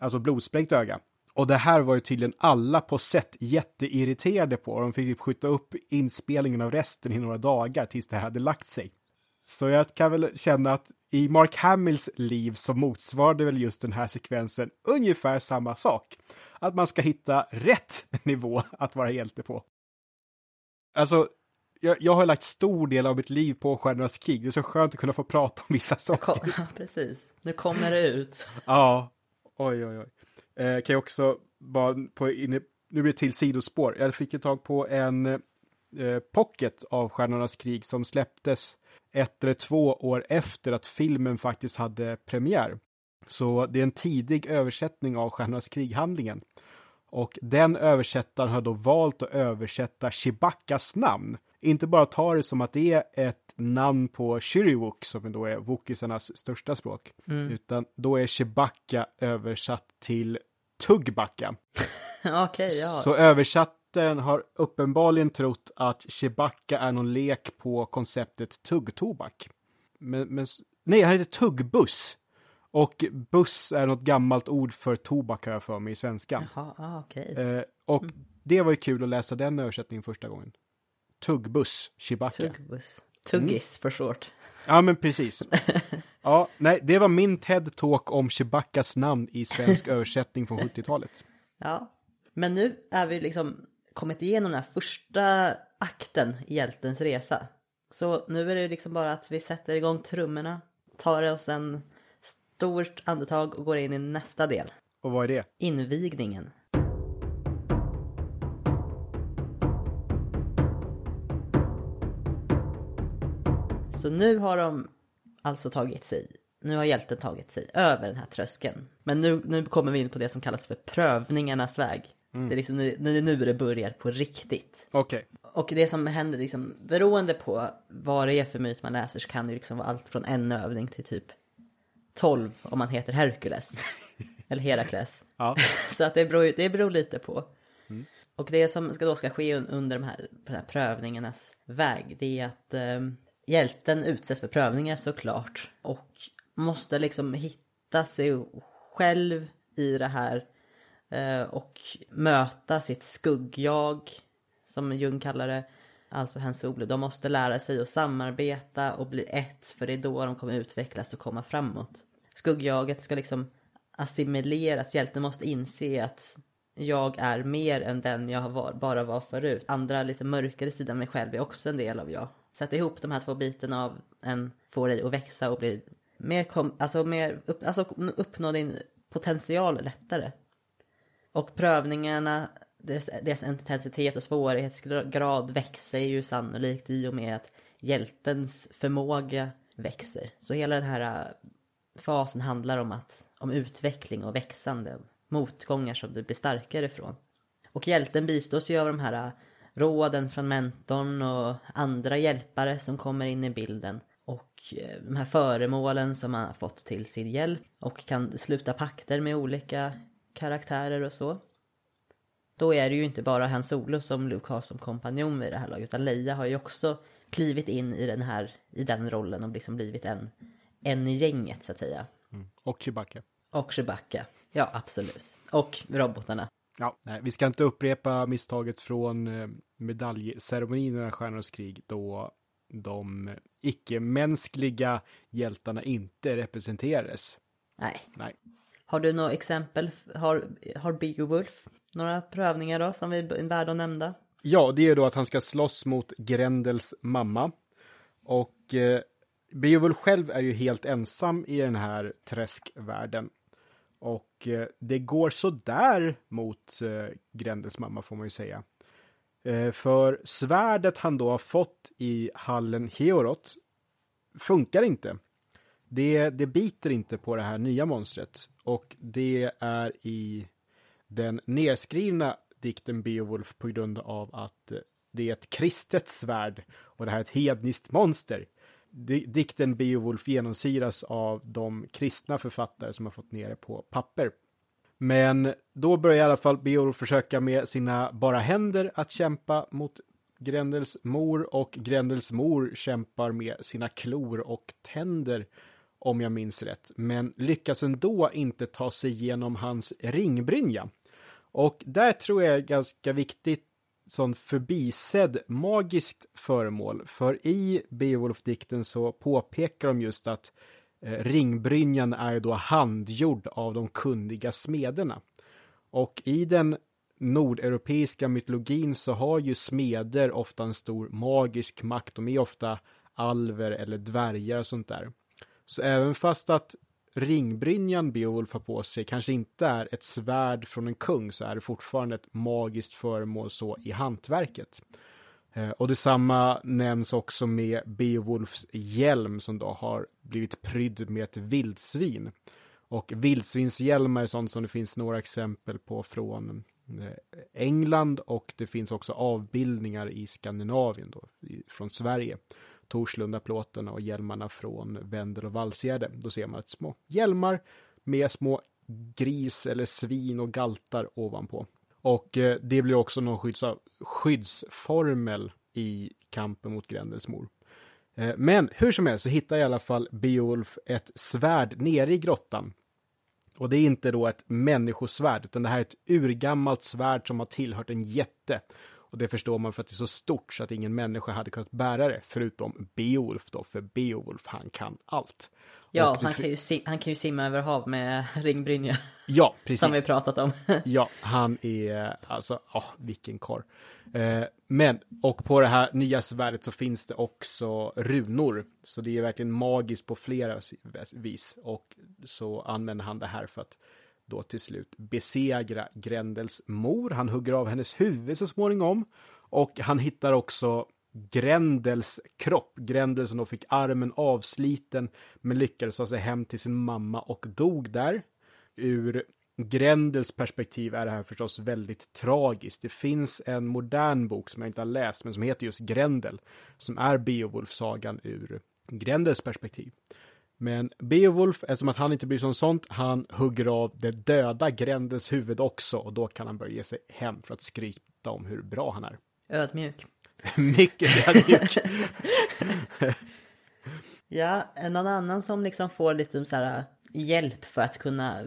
alltså blodsprängt öga. Och det här var ju tydligen alla på set jätteirriterade på. De fick skjuta upp inspelningen av resten i några dagar tills det här hade lagt sig. Så jag kan väl känna att i Mark Hamills liv så motsvarade väl just den här sekvensen ungefär samma sak. Att man ska hitta rätt nivå att vara hjälte på. Alltså, jag, jag har lagt stor del av mitt liv på Stjärnornas krig. Det är så skönt att kunna få prata om vissa saker. Kom, ja, precis. Nu kommer det ut. Ja, oj, oj, oj. Eh, kan jag också bara på inne, nu blir det till sidospår. Jag fick ju tag på en eh, pocket av Stjärnornas krig som släpptes ett eller två år efter att filmen faktiskt hade premiär. Så det är en tidig översättning av Stjärnornas krig-handlingen. Och den översättaren har då valt att översätta Chewbaccas namn. Inte bara ta det som att det är ett namn på Shuriwok, som då är wokisarnas största språk, utan då är Chewbacca översatt till Tugbacka. Okej, ja. Så översättaren har uppenbarligen trott att Chewbacca är någon lek på konceptet tuggtobak. Men, men, nej, han heter tuggbuss. Och buss är något gammalt ord för tobak har jag för mig i svenskan. Jaha, ah, okej. Eh, och det var ju kul att läsa den översättningen första gången. Tuggbuss, Chewbacca. Tuggbuss. Tuggis för short. Ja, men precis. Ja, nej, det var min TED-talk om Chewbaccas namn i svensk översättning från 70-talet. Ja. Men nu är vi liksom kommit igenom den här första akten i hjältens resa. Så nu är det liksom bara att vi sätter igång trummorna, tar oss en stort andetag och går in i nästa del. Och vad är det? Invigningen. Så nu har de alltså tagit sig, nu har hjälten tagit sig över den här tröskeln. Men nu, nu kommer vi in på det som kallas för prövningarnas väg. Det är liksom nu, nu nu det börjar på riktigt. Okej. Och det som händer liksom, beroende på vad det är för myt man läser så kan det liksom vara allt från en övning till typ 12 om man heter Herkules. Eller Herakles. Ja. Så att det beror, det beror lite på. Och det som ska då ska ske un- under de här, de här prövningarnas väg, det är att eh, hjälten utsätts för prövningar såklart. Och måste liksom hitta sig själv i det här. Eh, och möta sitt skuggjag, som Jung kallar det. Alltså hans solo. De måste lära sig att samarbeta och bli ett, för det är då de kommer utvecklas och komma framåt. Skuggjaget ska liksom assimileras. Hjälten måste inse att jag är mer än den jag var, bara var förut. Andra lite mörkare sidan av mig själv är också en del av jag. Sätta ihop de här två bitarna av en får dig att växa och bli mer, kom, alltså mer upp, alltså uppnå din potential lättare. Och prövningarna, deras, deras intensitet och svårighetsgrad växer ju sannolikt i och med att hjältens förmåga växer. Så hela den här äh, fasen handlar om, att, om utveckling och växande, motgångar som du blir starkare ifrån. Och hjälten bistås ju av de här äh, råden från mentorn och andra hjälpare som kommer in i bilden. Och äh, de här föremålen som man har fått till sin hjälp och kan sluta pakter med olika karaktärer och så. Då är det ju inte bara Hans Solo som Luke har som kompanjon i det här laget, utan Leia har ju också klivit in i den här, i den rollen och liksom blivit en, en i gänget så att säga. Mm. Och Chewbacca. Och Chewbacca, ja absolut. Och robotarna. Ja, nej, vi ska inte upprepa misstaget från eh, medaljceremonin i Stjärnornas krig då de icke-mänskliga hjältarna inte representerades. Nej. Nej. Har du några exempel? Har, har Beowulf några prövningar då som vi är värda att nämna? Ja, det är då att han ska slåss mot Grendels mamma. Och eh, Beowulf själv är ju helt ensam i den här träskvärlden. Och eh, det går sådär mot eh, Grendels mamma får man ju säga. Eh, för svärdet han då har fått i hallen Heorot funkar inte. Det, det biter inte på det här nya monstret. Och det är i den nedskrivna dikten Beowulf på grund av att eh, det är ett kristet svärd och det här är ett hedniskt monster. Dikten Beowulf genomsyras av de kristna författare som har fått ner det på papper. Men då börjar i alla fall Beowulf försöka med sina bara händer att kämpa mot Grendels mor och Grendels mor kämpar med sina klor och tänder om jag minns rätt, men lyckas ändå inte ta sig igenom hans ringbrynja. Och där tror jag är ganska viktigt sån förbisedd magiskt föremål. För i Beowulf-dikten så påpekar de just att eh, ringbrynjan är då handgjord av de kunniga smederna. Och i den nordeuropeiska mytologin så har ju smeder ofta en stor magisk makt. De är ofta alver eller dvärgar och sånt där. Så även fast att ringbrynjan Beowulf har på sig kanske inte är ett svärd från en kung så är det fortfarande ett magiskt föremål så i hantverket. Eh, och detsamma nämns också med Beowulfs hjälm som då har blivit prydd med ett vildsvin. Och vildsvinshjälmar är sånt som det finns några exempel på från eh, England och det finns också avbildningar i Skandinavien då, från Sverige. Torslundaplåten och hjälmarna från Vänder och Valsgärde. Då ser man ett små hjälmar med små gris eller svin och galtar ovanpå. Och eh, det blir också någon skydds skyddsformel i kampen mot Grendels mor. Eh, men hur som helst så hittar i alla fall Beowulf ett svärd nere i grottan. Och det är inte då ett människosvärd, utan det här är ett urgammalt svärd som har tillhört en jätte. Och det förstår man för att det är så stort så att ingen människa hade kunnat bära det, förutom Beowulf då, för Beowulf han kan allt. Ja, han kan, ju han kan ju simma över hav med ringbrynja. Ja, precis. Som vi pratat om. ja, han är, alltså, oh, vilken karl. Eh, men, och på det här nya svärdet så finns det också runor. Så det är verkligen magiskt på flera vis. Och så använder han det här för att då till slut besegra Grendels mor. Han hugger av hennes huvud så småningom. Och han hittar också Grendels kropp. Grendel som då fick armen avsliten men lyckades ta sig hem till sin mamma och dog där. Ur Grendels perspektiv är det här förstås väldigt tragiskt. Det finns en modern bok som jag inte har läst men som heter just Grendel som är Beowulf-sagan ur Grendels perspektiv. Men Beowulf, eftersom att han inte bryr sig om sånt, han hugger av det döda Grendels huvud också och då kan han börja ge sig hem för att skryta om hur bra han är. Ödmjuk. Mycket ödmjuk. ja, någon annan som liksom får lite så här hjälp för att kunna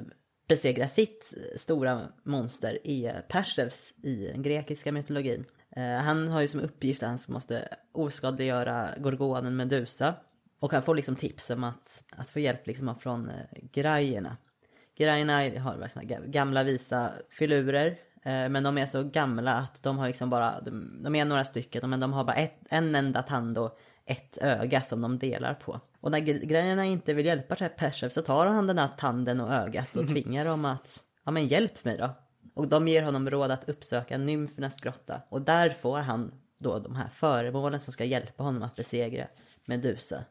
besegra sitt stora monster är Perseus i den grekiska mytologin. Eh, han har ju som uppgift att han måste oskadliggöra gorgonen Medusa och han får liksom tips om att, att få hjälp liksom från eh, Grajerna. Grajerna har gamla visa filurer. Eh, men de är så gamla att de har liksom bara, de, de är några stycken men de har bara ett, en enda tand och ett öga som de delar på. Och när Grajerna inte vill hjälpa Persev så tar han den här tanden och ögat och tvingar dem att, ja men hjälp mig då. Och de ger honom råd att uppsöka nymfernas grotta. Och där får han då de här föremålen som ska hjälpa honom att besegra Medusa.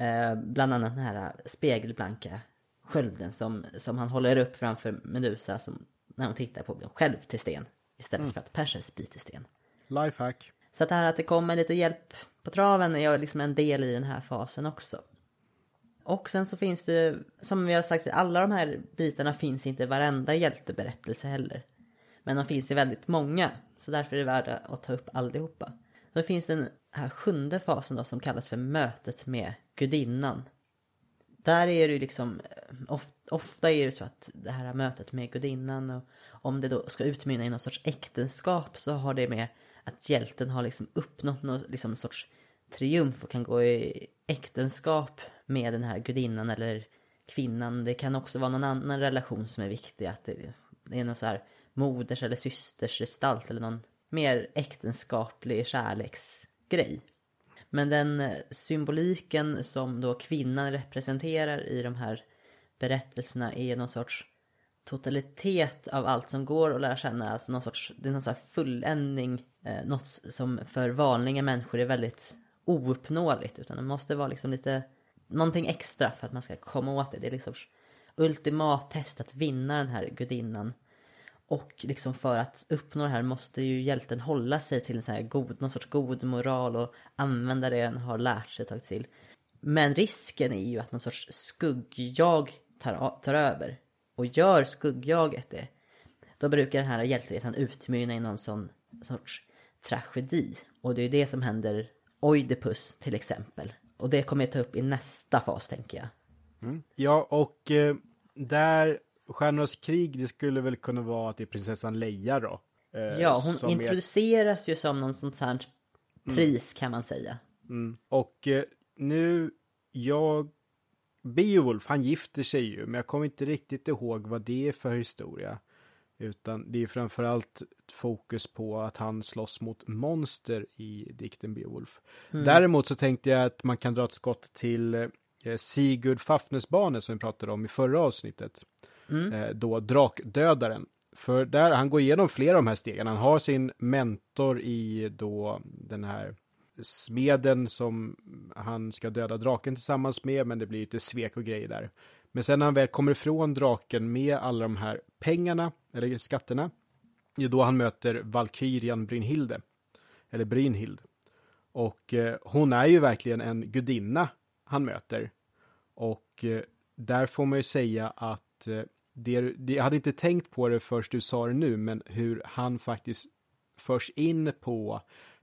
Eh, bland annat den här spegelblanka skölden som, som han håller upp framför Medusa som, när hon tittar på blir själv till sten istället för att Perseus blir till sten. Lifehack. Så att det här att det kommer lite hjälp på traven är liksom en del i den här fasen också. Och sen så finns det, som vi har sagt, alla de här bitarna finns inte i varenda hjälteberättelse heller. Men de finns i väldigt många, så därför är det värda att ta upp allihopa. Då finns den här sjunde fasen då som kallas för mötet med gudinnan. Där är det ju liksom, eh, of, ofta är det så att det här mötet med gudinnan och om det då ska utmynna i någon sorts äktenskap så har det med att hjälten har liksom uppnått någon liksom sorts triumf och kan gå i äktenskap med den här gudinnan eller kvinnan. Det kan också vara någon annan relation som är viktig. Att det, är någon så här moders eller systers gestalt eller någon mer äktenskaplig kärleks grej. Men den eh, symboliken som då kvinnan representerar i de här berättelserna är någon sorts totalitet av allt som går att lära känna. Alltså någon sorts, det är någon sorts fulländning. Eh, något som för vanliga människor är väldigt ouppnåeligt. Utan det måste vara liksom lite någonting extra för att man ska komma åt det. Det är liksom ultimat test att vinna den här gudinnan. Och liksom för att uppnå det här måste ju hjälten hålla sig till en sån här god, någon sorts god moral och använda det den har lärt sig tagit till. Men risken är ju att någon sorts skuggjag tar, tar över. Och gör skuggjaget det, då brukar den här hjälteresan utmynna i någon sån sorts tragedi. Och det är ju det som händer Oidipus till exempel. Och det kommer jag ta upp i nästa fas tänker jag. Mm. Ja, och eh, där Stjärnornas krig, det skulle väl kunna vara att det är prinsessan Leia då? Eh, ja, hon introduceras är... ju som någon sånt här pris mm. kan man säga. Mm. Och eh, nu, jag, Beowulf, han gifter sig ju, men jag kommer inte riktigt ihåg vad det är för historia. Utan det är framförallt fokus på att han slåss mot monster i dikten Beowulf. Mm. Däremot så tänkte jag att man kan dra ett skott till eh, Sigurd Fafnesbane som vi pratade om i förra avsnittet. Mm. Eh, då Drakdödaren. För där, han går igenom flera av de här stegen. Han har sin mentor i då den här smeden som han ska döda draken tillsammans med, men det blir lite svek och grejer där. Men sen när han väl kommer ifrån draken med alla de här pengarna, eller skatterna, det är då han möter Valkyrian Brynhilde, eller Brynhild. Och eh, hon är ju verkligen en gudinna han möter. Och eh, där får man ju säga att eh, det, jag hade inte tänkt på det först du sa det nu, men hur han faktiskt förs in på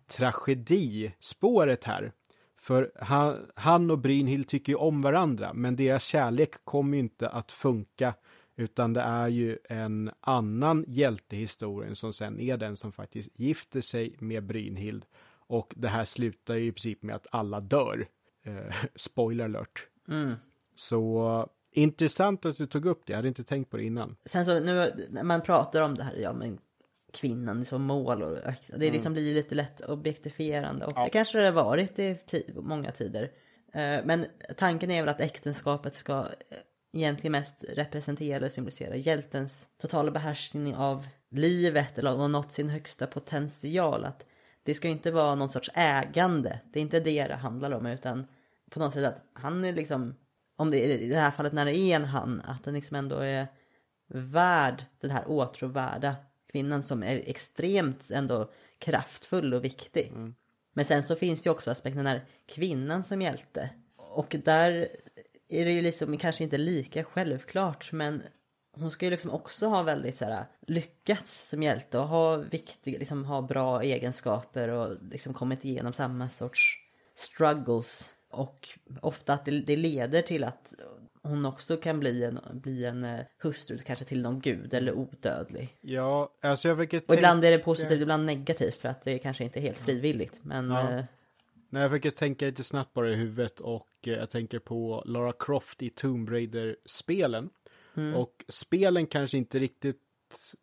tragedispåret här. För han, han och Brynhild tycker ju om varandra, men deras kärlek kommer ju inte att funka, utan det är ju en annan hjältehistoria som sen är den som faktiskt gifter sig med Brynhild. Och det här slutar ju i princip med att alla dör. Eh, spoiler alert. Mm. Så Intressant att du tog upp det, jag hade inte tänkt på det innan. Sen så nu när man pratar om det här, ja men kvinnan som mål och det liksom mm. blir lite lätt objektifierande och ja. det kanske det har varit i många tider. Eh, men tanken är väl att äktenskapet ska eh, egentligen mest representera eller symbolisera hjältens totala behärskning av livet eller har nått sin högsta potential. Att det ska inte vara någon sorts ägande, det är inte det det handlar om utan på något sätt att han är liksom om det är i det här fallet när det är en han, att den liksom ändå är värd den här åtråvärda kvinnan som är extremt ändå kraftfull och viktig. Mm. Men sen så finns ju också aspekten när kvinnan som hjälte. Och där är det ju liksom kanske inte lika självklart men hon ska ju liksom också ha väldigt så här, lyckats som hjälte och ha viktiga, liksom ha bra egenskaper och liksom kommit igenom samma sorts struggles och ofta att det, det, leder till att hon också kan bli en, bli en uh, hustru kanske till någon gud eller odödlig. Ja, alltså jag fick Och ibland är det positivt, ibland negativt för att det kanske inte är helt frivilligt. Men... Ja. Uh... Nej, jag fick tänka lite snabbt bara i huvudet och uh, jag tänker på Lara Croft i Tomb Raider-spelen. Mm. Och spelen kanske inte riktigt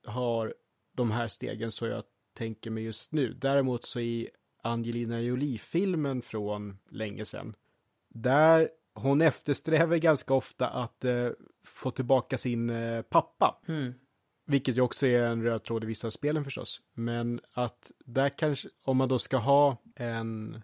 har de här stegen så jag tänker mig just nu. Däremot så i Angelina Jolie-filmen från länge sedan där hon eftersträvar ganska ofta att eh, få tillbaka sin eh, pappa. Mm. Vilket ju också är en röd tråd i vissa av spelen förstås. Men att där kanske, om man då ska ha en,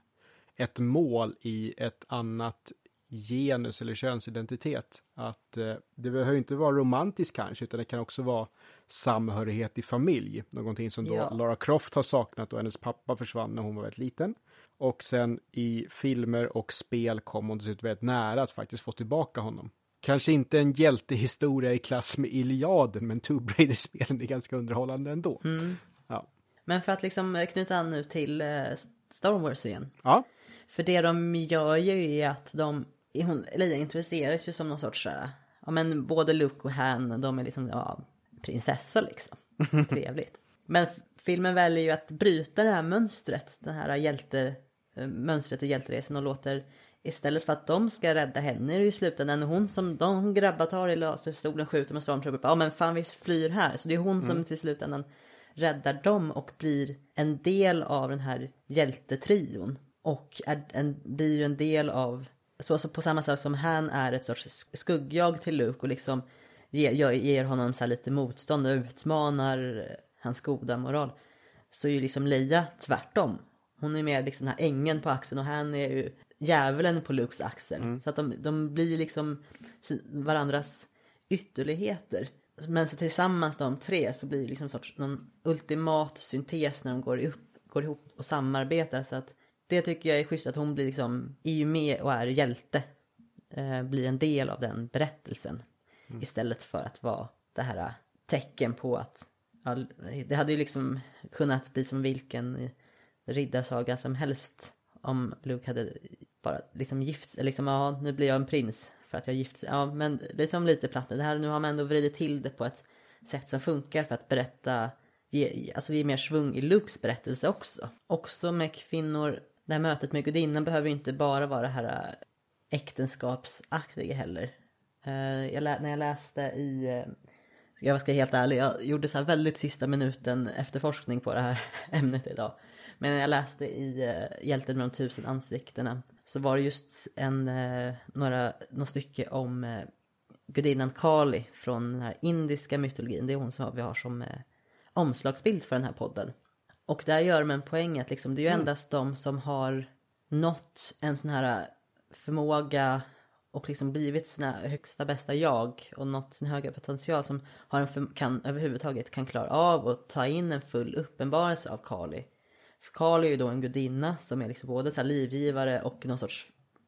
ett mål i ett annat genus eller könsidentitet. Att eh, det behöver inte vara romantiskt kanske, utan det kan också vara samhörighet i familj. Någonting som då Ja. Lara Croft har saknat och hennes pappa försvann när hon var väldigt liten. Och sen i filmer och spel kom hon dessutom väldigt nära att faktiskt få tillbaka honom. Kanske inte en hjältehistoria i klass med Iliaden, men Tomb Raider-spelen är ganska underhållande ändå. Ja. Men för att liksom eh, knyta an nu till eh, Star Wars igen. ja, För det de gör ju är att de, hon, Leia introduceras ju som någon sorts såhär, ja men både Luke och Han, de är liksom, ja, prinsessa liksom. Trevligt. Men filmen väljer ju att bryta det här mönstret, den här hjälte, eh, mönstret i hjälteresan och låter Istället för att de ska rädda henne är det ju i slutändan hon som, de grabbar tar i laserstolen, skjuter med stormtrooper, ja men fan vi flyr här. Så det är hon som till slutändan räddar dem och blir en del av den här hjältetrion. Och är en, blir en del av, så, så på samma sätt som han är ett sorts sk- skuggjag till Luke och liksom ger, ger honom så här lite motstånd och utmanar eh, hans goda moral. Så är ju liksom Leia tvärtom. Hon är mer liksom den här ängeln på axeln och han är ju djävulen på Lukes axel. Så att de, de blir liksom varandras ytterligheter. Men så tillsammans de tre så blir det liksom sorts någon ultimat syntes när de går, upp, går ihop och samarbetar. Så att det tycker jag är schysst att hon blir liksom, är ju med och är hjälte. Eh, blir en del av den berättelsen. Istället för att vara det här tecken på att ja, det hade ju liksom kunnat bli som vilken riddarsaga som helst om Luke hade bara liksom gift liksom ja nu blir jag en prins för att jag gift ja men liksom lite platt nu. det här nu har man ändå vridit till det på ett sätt som funkar för att berätta ge, alltså ge mer svung i Lukes berättelse också också med kvinnor det här mötet med gudinnan behöver ju inte bara vara det här äh, äktenskapsaktiga heller äh, jag lä- när jag läste i äh, jag ska vara helt ärlig, jag gjorde så här väldigt sista minuten efterforskning på det här ämnet idag. Men när jag läste i uh, Hjälten med de tusen ansiktena så var det just en, uh, några, något stycke om uh, gudinnan Kali från den här indiska mytologin. Det är hon som vi har som omslagsbild för den här podden. Och där gör man en poäng att liksom, det är ju endast de som har nått en sån här förmåga och liksom blivit sina högsta bästa jag och nått sin höga potential som har en för, kan överhuvudtaget kan klara av att ta in en full uppenbarelse av Kali. Kali är ju då en gudinna som är liksom både så här livgivare och någon sorts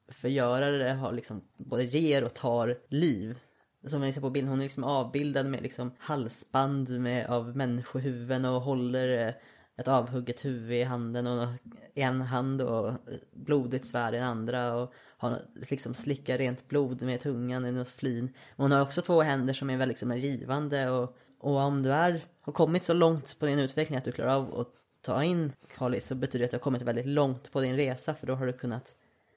förgörare, har liksom både ger och tar liv. Som ni ser på bilden, hon är liksom avbildad med liksom halsband med, av människohuvuden och håller eh, ett avhugget huvud i handen och i en hand och eh, blodigt svärd i den andra och har liksom slickar rent blod med tungan i något flin. Men hon har också två händer som är väldigt liksom givande och, och om du är, har kommit så långt på din utveckling att du klarar av att ta in Kali så betyder det att du har kommit väldigt långt på din resa för då har du kunnat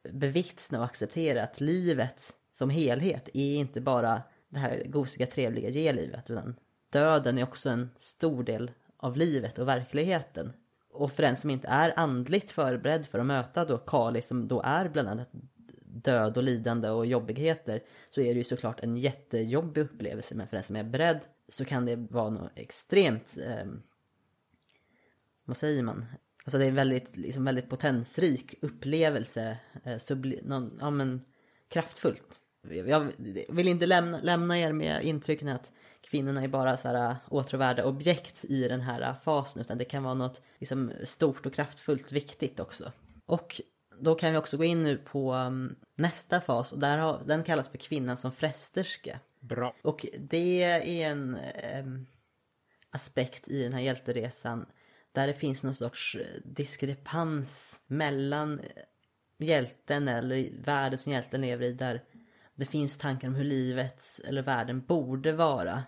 bevittna och acceptera att livet som helhet är inte bara det här gosiga, trevliga ge livet utan döden är också en stor del av livet och verkligheten. Och för den som inte är andligt förberedd för att möta då Kali som då är bland annat död och lidande och jobbigheter så är det ju såklart en jättejobbig upplevelse men för den som är beredd så kan det vara något extremt eh, vad säger man? Alltså det är en väldigt, liksom väldigt potensrik upplevelse, eh, subli, någon, ja men kraftfullt. Jag vill inte lämna, lämna er med intrycken att kvinnorna är bara så här åtråvärda objekt i den här fasen utan det kan vara något liksom stort och kraftfullt viktigt också. Och då kan vi också gå in nu på um, nästa fas och där har, den kallas för kvinnan som frästerska. Bra. Och det är en um, aspekt i den här hjälteresan där det finns någon sorts eh, diskrepans mellan eh, hjälten eller världen som hjälten lever i där det finns tankar om hur livet eller världen borde vara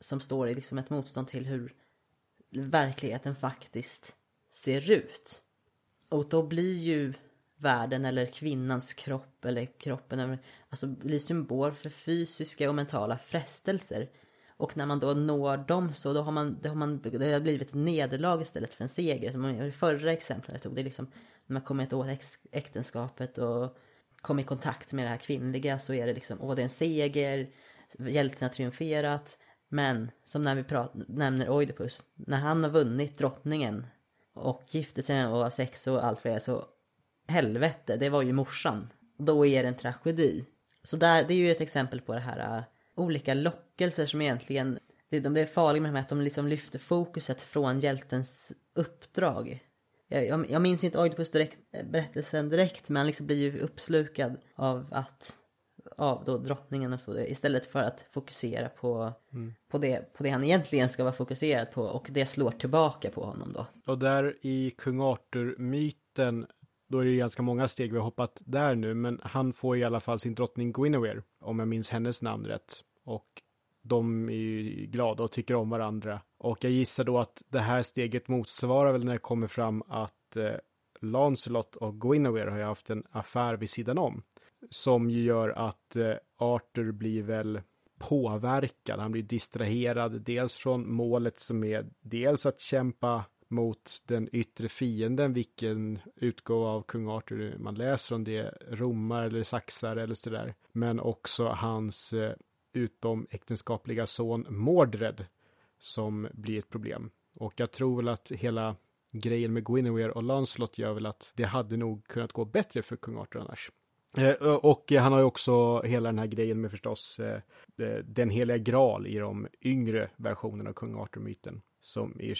som står i liksom ett motstånd till hur verkligheten faktiskt ser ut. Och då blir ju världen eller kvinnans kropp eller kroppen alltså blir symbol för fysiska och mentala frestelser. Och när man då når dem så då har man, då har man det har blivit ett nederlag istället för en seger. Som i förra exemplet jag tog, det är liksom när man kommit åt äktenskapet och kommer i kontakt med det här kvinnliga så är det liksom, åh det är en seger, hjälten har triumferat. Men som när vi prat, nämner Oidipus, när han har vunnit drottningen och gifte sig och har sex och allt fler så helvete, det var ju morsan. då är det en tragedi. Så där, det är ju ett exempel på det här äh, olika lockelser som egentligen, de är farliga med att de liksom lyfter fokuset från hjältens uppdrag. Jag, jag, minns inte Oidipus direkt, berättelsen direkt men han liksom blir ju uppslukad av att av då drottningen istället för att fokusera på, mm. på, det, på det han egentligen ska vara fokuserad på och det slår tillbaka på honom då. Och där i kung Arthur-myten då är det ju ganska många steg vi har hoppat där nu, men han får i alla fall sin drottning Guinevere, om jag minns hennes namn rätt. Och de är ju glada och tycker om varandra. Och jag gissar då att det här steget motsvarar väl när det kommer fram att eh, Lancelot och Guinevere har ju haft en affär vid sidan om. Som ju gör att eh, Arthur blir väl påverkad, han blir distraherad dels från målet som är dels att kämpa mot den yttre fienden, vilken utgåva av kung Arthur man läser om det, är romar eller saxar eller sådär. Men också hans eh, utomäktenskapliga son Mordred som blir ett problem. Och jag tror väl att hela grejen med Guinevere och Lancelot gör väl att det hade nog kunnat gå bättre för kung Arthur annars. Eh, eh, och han har ju också hela den här grejen med förstås eh, den heliga graal i de yngre versionerna av kung Arthur-myten. Som i och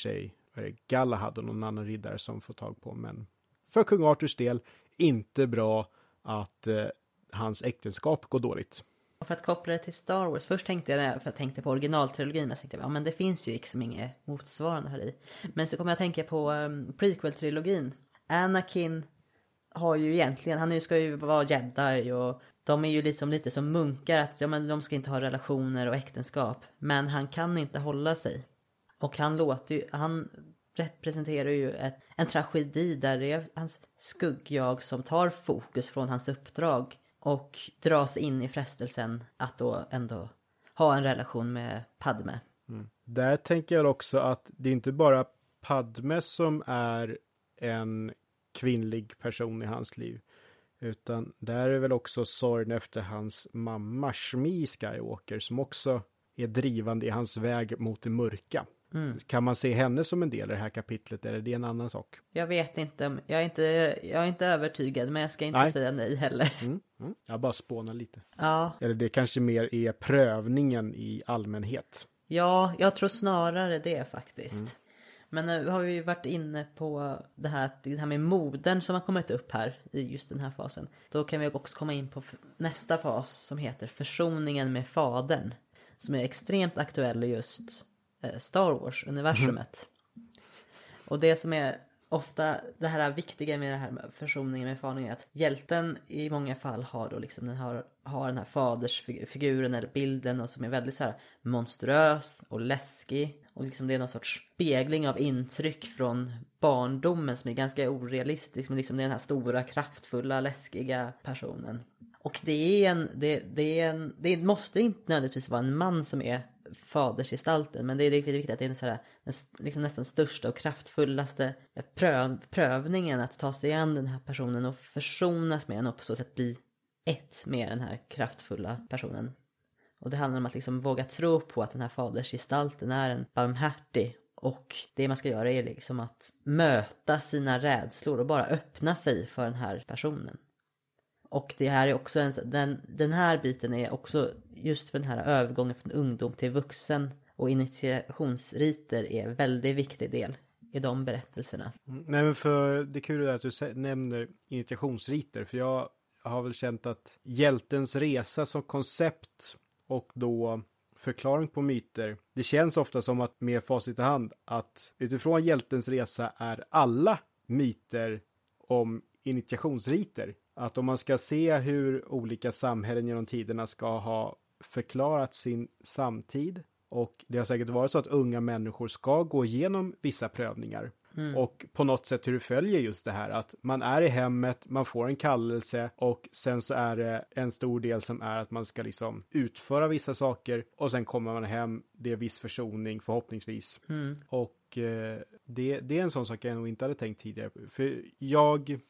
för sig Galahad och någon annan riddare som får tag på. Men för kung Arthurs del, inte bra att eh, hans äktenskap går dåligt. Och för att koppla det till Star Wars, först tänkte jag, för jag tänkte på originaltrilogin, men tänkte ja men det finns ju liksom inget motsvarande här i. Men så kom jag att tänka på um, prequel-trilogin. Anakin har ju egentligen, han ska ju vara jedi och de är ju liksom lite som munkar, att ja, men de ska inte ha relationer och äktenskap. Men han kan inte hålla sig. Och han låter ju, han representerar ju ett, en tragedi där det är hans skuggjag som tar fokus från hans uppdrag och dras in i frestelsen att då ändå ha en relation med Padme. Mm. Där tänker jag också att det är inte bara Padme som är en kvinnlig person i hans liv. Utan där är väl också sorgen efter hans mamma Shmi Skywalker som också är drivande i hans väg mot det mörka. Mm. Kan man se henne som en del i det här kapitlet eller är det en annan sak? Jag vet inte, jag är inte, jag är inte övertygad men jag ska inte nej. säga nej heller. Mm. Mm. Jag bara spånar lite. Ja. Eller det kanske mer är prövningen i allmänhet. Ja, jag tror snarare det faktiskt. Mm. Men nu har vi ju varit inne på det här, det här med modern som har kommit upp här i just den här fasen. Då kan vi också komma in på nästa fas som heter försoningen med fadern. Som är extremt aktuell just Star Wars-universumet. Mm. Och det som är ofta det här viktiga med det här med försoningen med fadern är att hjälten i många fall har då liksom den har, har den här fadersfiguren eller bilden och som är väldigt så här monstruös och läskig och liksom det är någon sorts spegling av intryck från barndomen som är ganska orealistisk men liksom det är den här stora kraftfulla läskiga personen. Och det är en, det, det är en, det måste inte nödvändigtvis vara en man som är fadersgestalten. Men det är riktigt viktigt att det är en så här, den liksom nästan största och kraftfullaste eh, pröv, prövningen att ta sig an den här personen och försonas med den och på så sätt bli ett med den här kraftfulla personen. Och det handlar om att liksom våga tro på att den här fadersgestalten är en barmhärtig och det man ska göra är liksom att möta sina rädslor och bara öppna sig för den här personen. Och det här är också en, den, den här biten är också just för den här övergången från ungdom till vuxen och initiationsriter är en väldigt viktig del i de berättelserna. Mm, nej men för det är kul att du nämner initiationsriter för jag har väl känt att hjältens resa som koncept och då förklaring på myter. Det känns ofta som att med facit i hand att utifrån hjältens resa är alla myter om initiationsriter. Att om man ska se hur olika samhällen genom tiderna ska ha förklarat sin samtid och det har säkert varit så att unga människor ska gå igenom vissa prövningar. Mm. Och på något sätt hur det följer just det här att man är i hemmet, man får en kallelse och sen så är det en stor del som är att man ska liksom utföra vissa saker och sen kommer man hem, det är viss försoning förhoppningsvis. Mm. Och eh, det, det är en sån sak jag nog inte hade tänkt tidigare. För jag,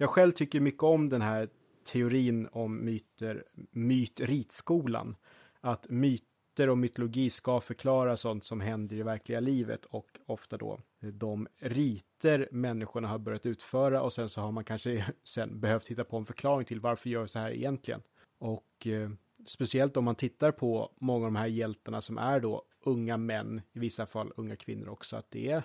jag själv tycker mycket om den här teorin om myter, mytritskolan. Att myter och mytologi ska förklara sånt som händer i verkliga livet och ofta då de riter människorna har börjat utföra och sen så har man kanske sen behövt hitta på en förklaring till varför gör så här egentligen. Och eh, speciellt om man tittar på många av de här hjältarna som är då unga män, i vissa fall unga kvinnor också, att det är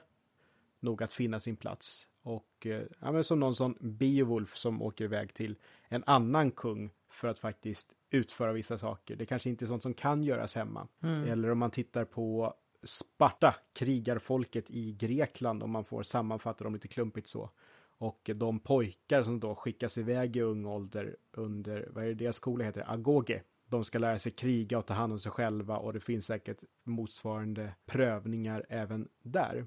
nog att finna sin plats. Och eh, ja, men som någon sån Beowulf som åker iväg till en annan kung för att faktiskt utföra vissa saker. Det kanske inte är sånt som kan göras hemma. Mm. Eller om man tittar på Sparta, krigarfolket i Grekland, om man får sammanfatta dem lite klumpigt så. Och de pojkar som då skickas iväg i ung ålder under, vad är det deras skola heter, agoge. De ska lära sig kriga och ta hand om sig själva och det finns säkert motsvarande prövningar även där.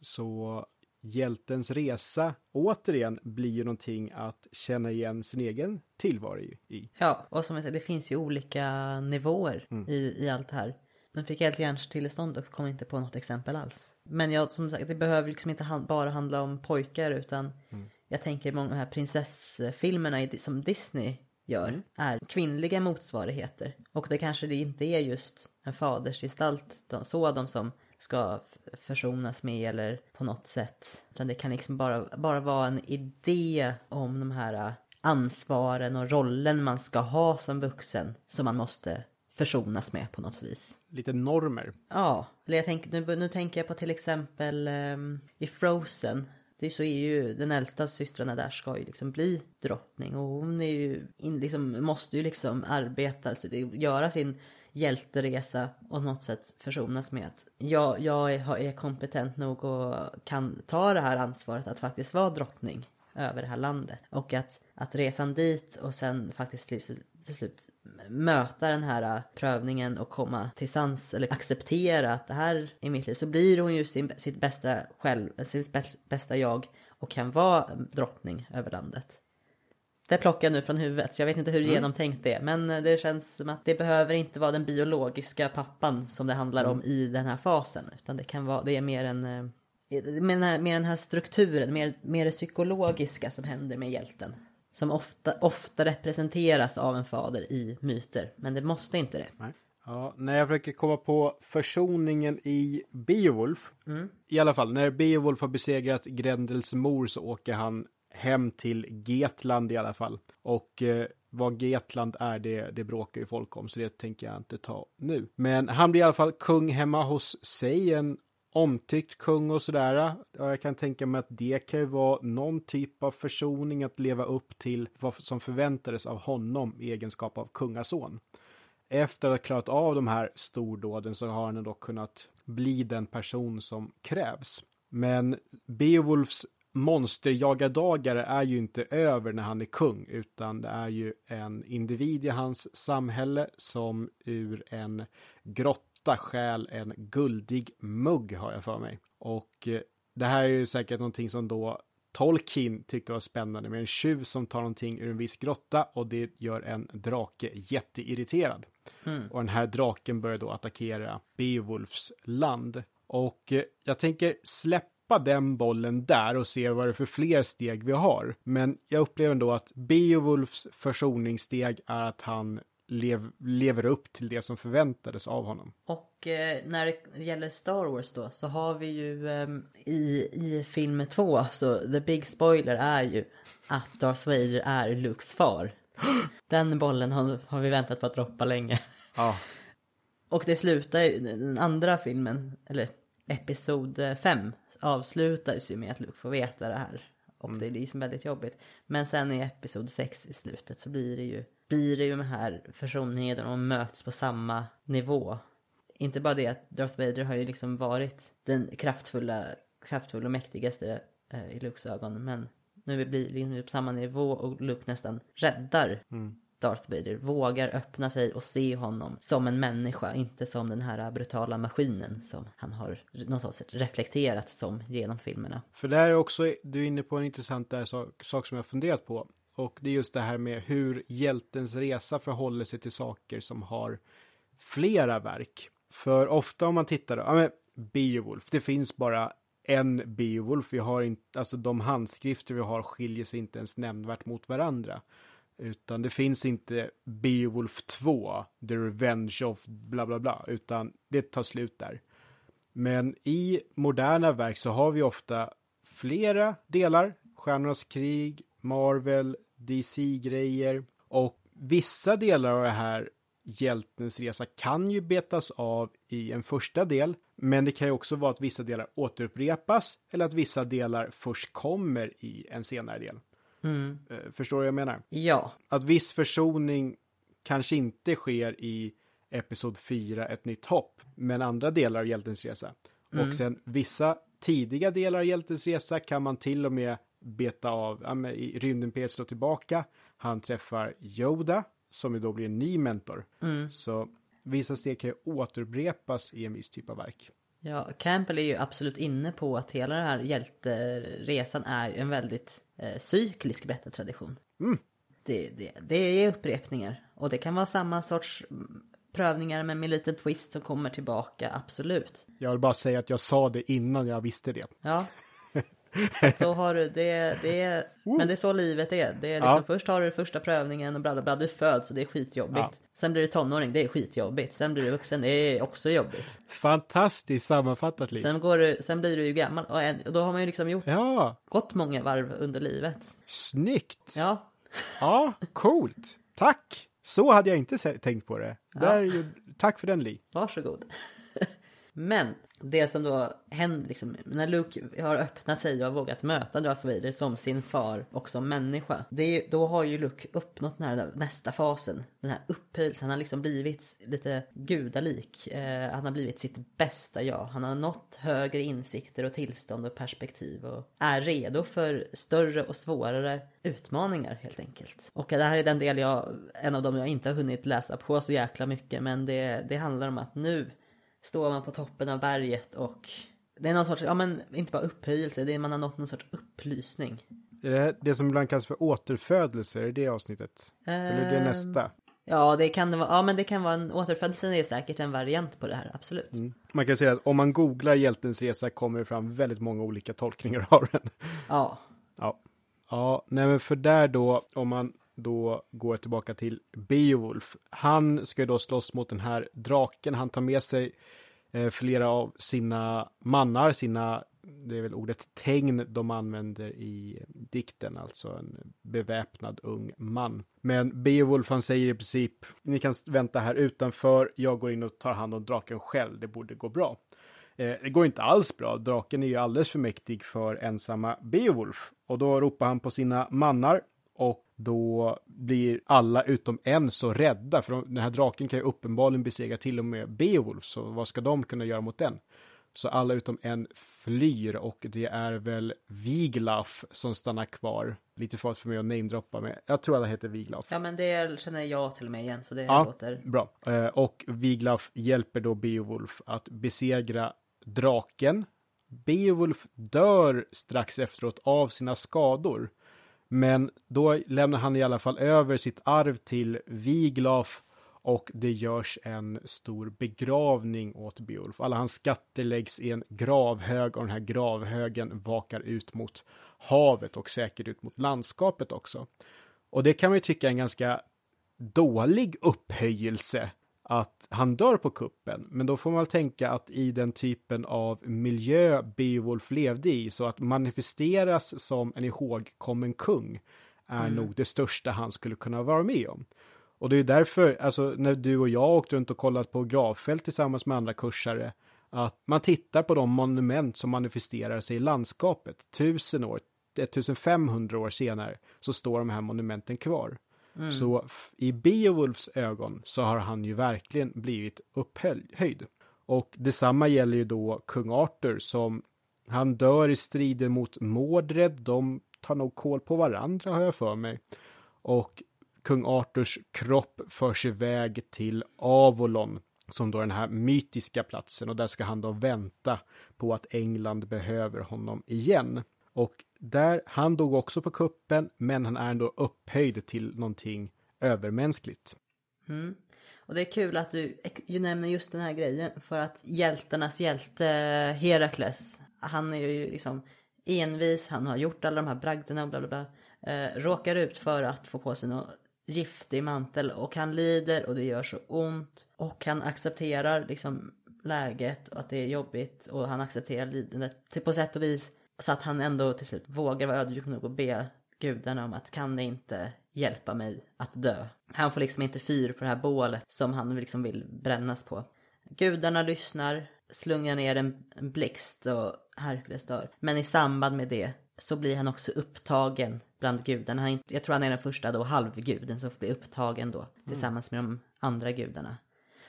Så hjältens resa återigen blir ju någonting att känna igen sin egen tillvaro i. Ja, och som jag säger, det finns ju olika nivåer mm. i, i allt det här. Den fick helt hjärnstillestånd och kom inte på något exempel alls. Men jag, som sagt, det behöver liksom inte hand, bara handla om pojkar utan mm. jag tänker många av de här prinsessfilmerna i, som Disney gör mm. är kvinnliga motsvarigheter. Och det kanske det inte är just en fadersgestalt, så de som ska försonas med eller på något sätt. Utan det kan liksom bara, bara vara en idé om de här ansvaren och rollen man ska ha som vuxen som man måste försonas med på något vis. Lite normer. Ja, eller jag tänk, nu, nu tänker jag på till exempel um, i Frozen. Det är så är ju den äldsta av systrarna där ska ju liksom bli drottning och hon är ju in, liksom, måste ju liksom arbeta, alltså, göra sin hjälteresa och något sätt försonas med att jag, jag är, kompetent nog och kan ta det här ansvaret att faktiskt vara drottning över det här landet. Och att, att resan dit och sen faktiskt till, till slut möta den här prövningen och komma till sans eller acceptera att det här är mitt liv. Så blir hon ju sin, sitt bästa själv, sitt bästa jag och kan vara drottning över landet. Det plockar jag nu från huvudet så jag vet inte hur mm. genomtänkt det är. Men det känns som att det behöver inte vara den biologiska pappan som det handlar mm. om i den här fasen. Utan det kan vara, det är mer en eh, mer den här, den här strukturen, mer, mer det psykologiska som händer med hjälten. Som ofta, ofta representeras av en fader i myter. Men det måste inte det. Nej. Ja, när jag försöker komma på försoningen i Beowulf. Mm. I alla fall, när Beowulf har besegrat Grendels mor så åker han hem till Getland i alla fall. Och eh, vad Getland är, det, det bråkar ju folk om, så det tänker jag inte ta nu. Men han blir i alla fall kung hemma hos sig, en omtyckt kung och sådär. Jag kan tänka mig att det kan ju vara någon typ av försoning att leva upp till vad som förväntades av honom i egenskap av kungason. Efter att ha klarat av de här stordåden så har han då kunnat bli den person som krävs. Men Beowulfs monsterjagardagare är ju inte över när han är kung, utan det är ju en individ i hans samhälle som ur en grotta stjäl en guldig mugg, har jag för mig. Och eh, det här är ju säkert någonting som då Tolkien tyckte var spännande med en tjuv som tar någonting ur en viss grotta och det gör en drake jätteirriterad. Mm. Och den här draken börjar då attackera Beowulfs land. Och eh, jag tänker släppa släppa den bollen där och se vad det är för fler steg vi har. Men jag upplever ändå att Beowulfs försoningssteg är att han lev, lever upp till det som förväntades av honom. Och eh, när det gäller Star Wars då så har vi ju eh, i, i film två så the big spoiler är ju att Darth Vader är Lukes far. Den bollen har, har vi väntat på att droppa länge. Ja. Och det slutar ju, den andra filmen, eller Episod 5 avslutas ju med att Luke får veta det här. Och mm. det är liksom väldigt jobbigt. Men sen i Episod 6 i slutet så blir det ju, blir det ju de här försoningen och de möts på samma nivå. Inte bara det att Darth Vader har ju liksom varit den kraftfulla, kraftfulla och mäktigaste eh, i Lukes ögon. Men nu blir nu på samma nivå och Luke nästan räddar mm. Darth Vader vågar öppna sig och se honom som en människa, inte som den här brutala maskinen som han har något sätt reflekterat som genom filmerna. För det här är också, du är inne på en intressant där sak, sak som jag funderat på. Och det är just det här med hur hjältens resa förhåller sig till saker som har flera verk. För ofta om man tittar, ja men Beowulf, det finns bara en Beowulf. Vi har inte, alltså de handskrifter vi har skiljer sig inte ens nämnvärt mot varandra. Utan det finns inte Beowulf 2, The Revenge of bla bla bla, utan det tar slut där. Men i moderna verk så har vi ofta flera delar. Stjärnornas krig, Marvel, DC-grejer. Och vissa delar av det här hjältens resa kan ju betas av i en första del. Men det kan ju också vara att vissa delar återupprepas eller att vissa delar först kommer i en senare del. Mm. Eh, Förstår du vad jag menar? Ja, Att viss försoning kanske inte sker i Episod 4, Ett nytt hopp, men andra delar av hjältens resa. Och sen vissa tidiga delar av hjältens resa kan man till och med beta av. Ja, men Rymdimperiet slår tillbaka. Han träffar Yoda, som ju då blir en ny mentor. Så vissa steg kan ju återupprepas i en viss typ av verk. Ja, Campbell är ju absolut inne på att hela den här hjälteresan är en väldigt eh, cyklisk berättartradition. Det, det, det är upprepningar. Och det kan vara samma sorts mm, prövningar men med en liten twist som kommer tillbaka, absolut. Jag vill bara säga att jag sa det innan jag visste det. Ja. Så har du det, det men det är så livet är. Det är liksom, Ja. Först har du första prövningen och bla bla bla, du föds och det är skitjobbigt. Ja. Sen blir du tonåring, det är skitjobbigt. Sen blir du vuxen, det är också jobbigt. Fantastiskt sammanfattat liv. Sen, går du, sen blir du ju gammal och, en, och då har man ju liksom gjort, Ja, gått många varv under livet. snyggt. Ja, Ja, coolt. Tack. Så hade jag inte tänkt på det. Där, ju- tack för den Li. varsågod. Men det som då händer liksom, när Luke har öppnat sig och har vågat möta Darth Vader som sin far och som människa. Det är, då har ju Luke uppnått den här nästa fasen. Den här upphöjelsen. Han har liksom blivit lite gudalik. Eh, han har blivit sitt bästa jag. Han har nått högre insikter och tillstånd och perspektiv. Och är redo för större och svårare utmaningar helt enkelt. Och det här är den del jag, en av dem jag inte har hunnit läsa på så jäkla mycket. Men det, det handlar om att nu står man på toppen av berget och det är någon sorts, ja men inte bara upphöjelse, det är man har nått någon sorts upplysning. Är det det som ibland kallas för återfödelse? Är det det avsnittet? Eller är det Ehm, nästa? Ja, det kan det vara, ja men det kan vara en, återfödelsen är säkert en variant på det här, absolut. Man kan säga att om man googlar hjältens resa kommer det fram väldigt många olika tolkningar av den. Ja, Ja, ja nej men för där då, om man då går jag tillbaka till Beowulf. Han ska ju då slåss mot den här draken. Han tar med sig eh, flera av sina mannar, sina, det är väl ordet tegn de använder i dikten, alltså en beväpnad ung man. Men Beowulf han säger i princip, ni kan vänta här utanför, jag går in och tar hand om draken själv, det borde gå bra. Eh, det går inte alls bra. Draken är ju alldeles för mäktig för ensamma Beowulf. Och då ropar han på sina mannar och då blir alla utom en så rädda. För den här draken kan ju uppenbarligen besegra till och med Beowulf. Så vad ska de kunna göra mot den? Så alla utom en flyr och det är väl Viglaf som stannar kvar. Lite farligt för mig att namedroppa men jag tror att han heter Viglaf. ja men det känner jag till och med igen, så det Ja, låter... bra. Eh, Och Viglaf hjälper då Beowulf att besegra draken. Beowulf dör strax efteråt av sina skador. Men då lämnar han i alla fall över sitt arv till Wiglaf och det görs en stor begravning åt Beowulf. Alla hans skatter läggs i en gravhög och den här gravhögen vakar ut mot havet och säkert ut mot landskapet också. Och det kan man ju tycka är en ganska dålig upphöjelse att han dör på kuppen. Men då får man väl tänka att i den typen av miljö Beowulf levde i, så att manifesteras som en ihågkommen kung är nog det största han skulle kunna vara med om. Och det är därför, alltså när du och jag åkte runt och kollat på gravfält tillsammans med andra kursare, att man tittar på de monument som manifesterar sig i landskapet. Tusen år, 1500 år senare så står de här monumenten kvar. Mm. Så i Beowulfs ögon så har han ju verkligen blivit upphöjd. Och detsamma gäller ju då kung Arthur som han dör i striden mot Mordred. De tar nog koll på varandra har jag för mig. Och kung Arthurs kropp förs iväg till Avalon som då är den här mytiska platsen och där ska han då vänta på att England behöver honom igen. Och där, han dog också på kuppen, men han är ändå upphöjd till någonting övermänskligt. Mm. Och det är kul att du, du nämner just den här grejen för att hjältarnas hjälte Herakles, han är ju liksom envis, han har gjort alla de här bragderna och bla bla bla. Eh, råkar ut för att få på sig någon giftig mantel och han lider och det gör så ont. Och han accepterar liksom läget och att det är jobbigt och han accepterar lidandet på sätt och vis. Så att han ändå till slut vågar vara ödmjuk nog och be gudarna om att kan ni inte hjälpa mig att dö? Han får liksom inte fyr på det här bålet som han liksom vill brännas på. Gudarna lyssnar, slungar ner en, blixt och Herkules dör. Men i samband med det så blir han också upptagen bland gudarna. Han, jag tror han är den första då halvguden som blir upptagen då tillsammans med de andra gudarna.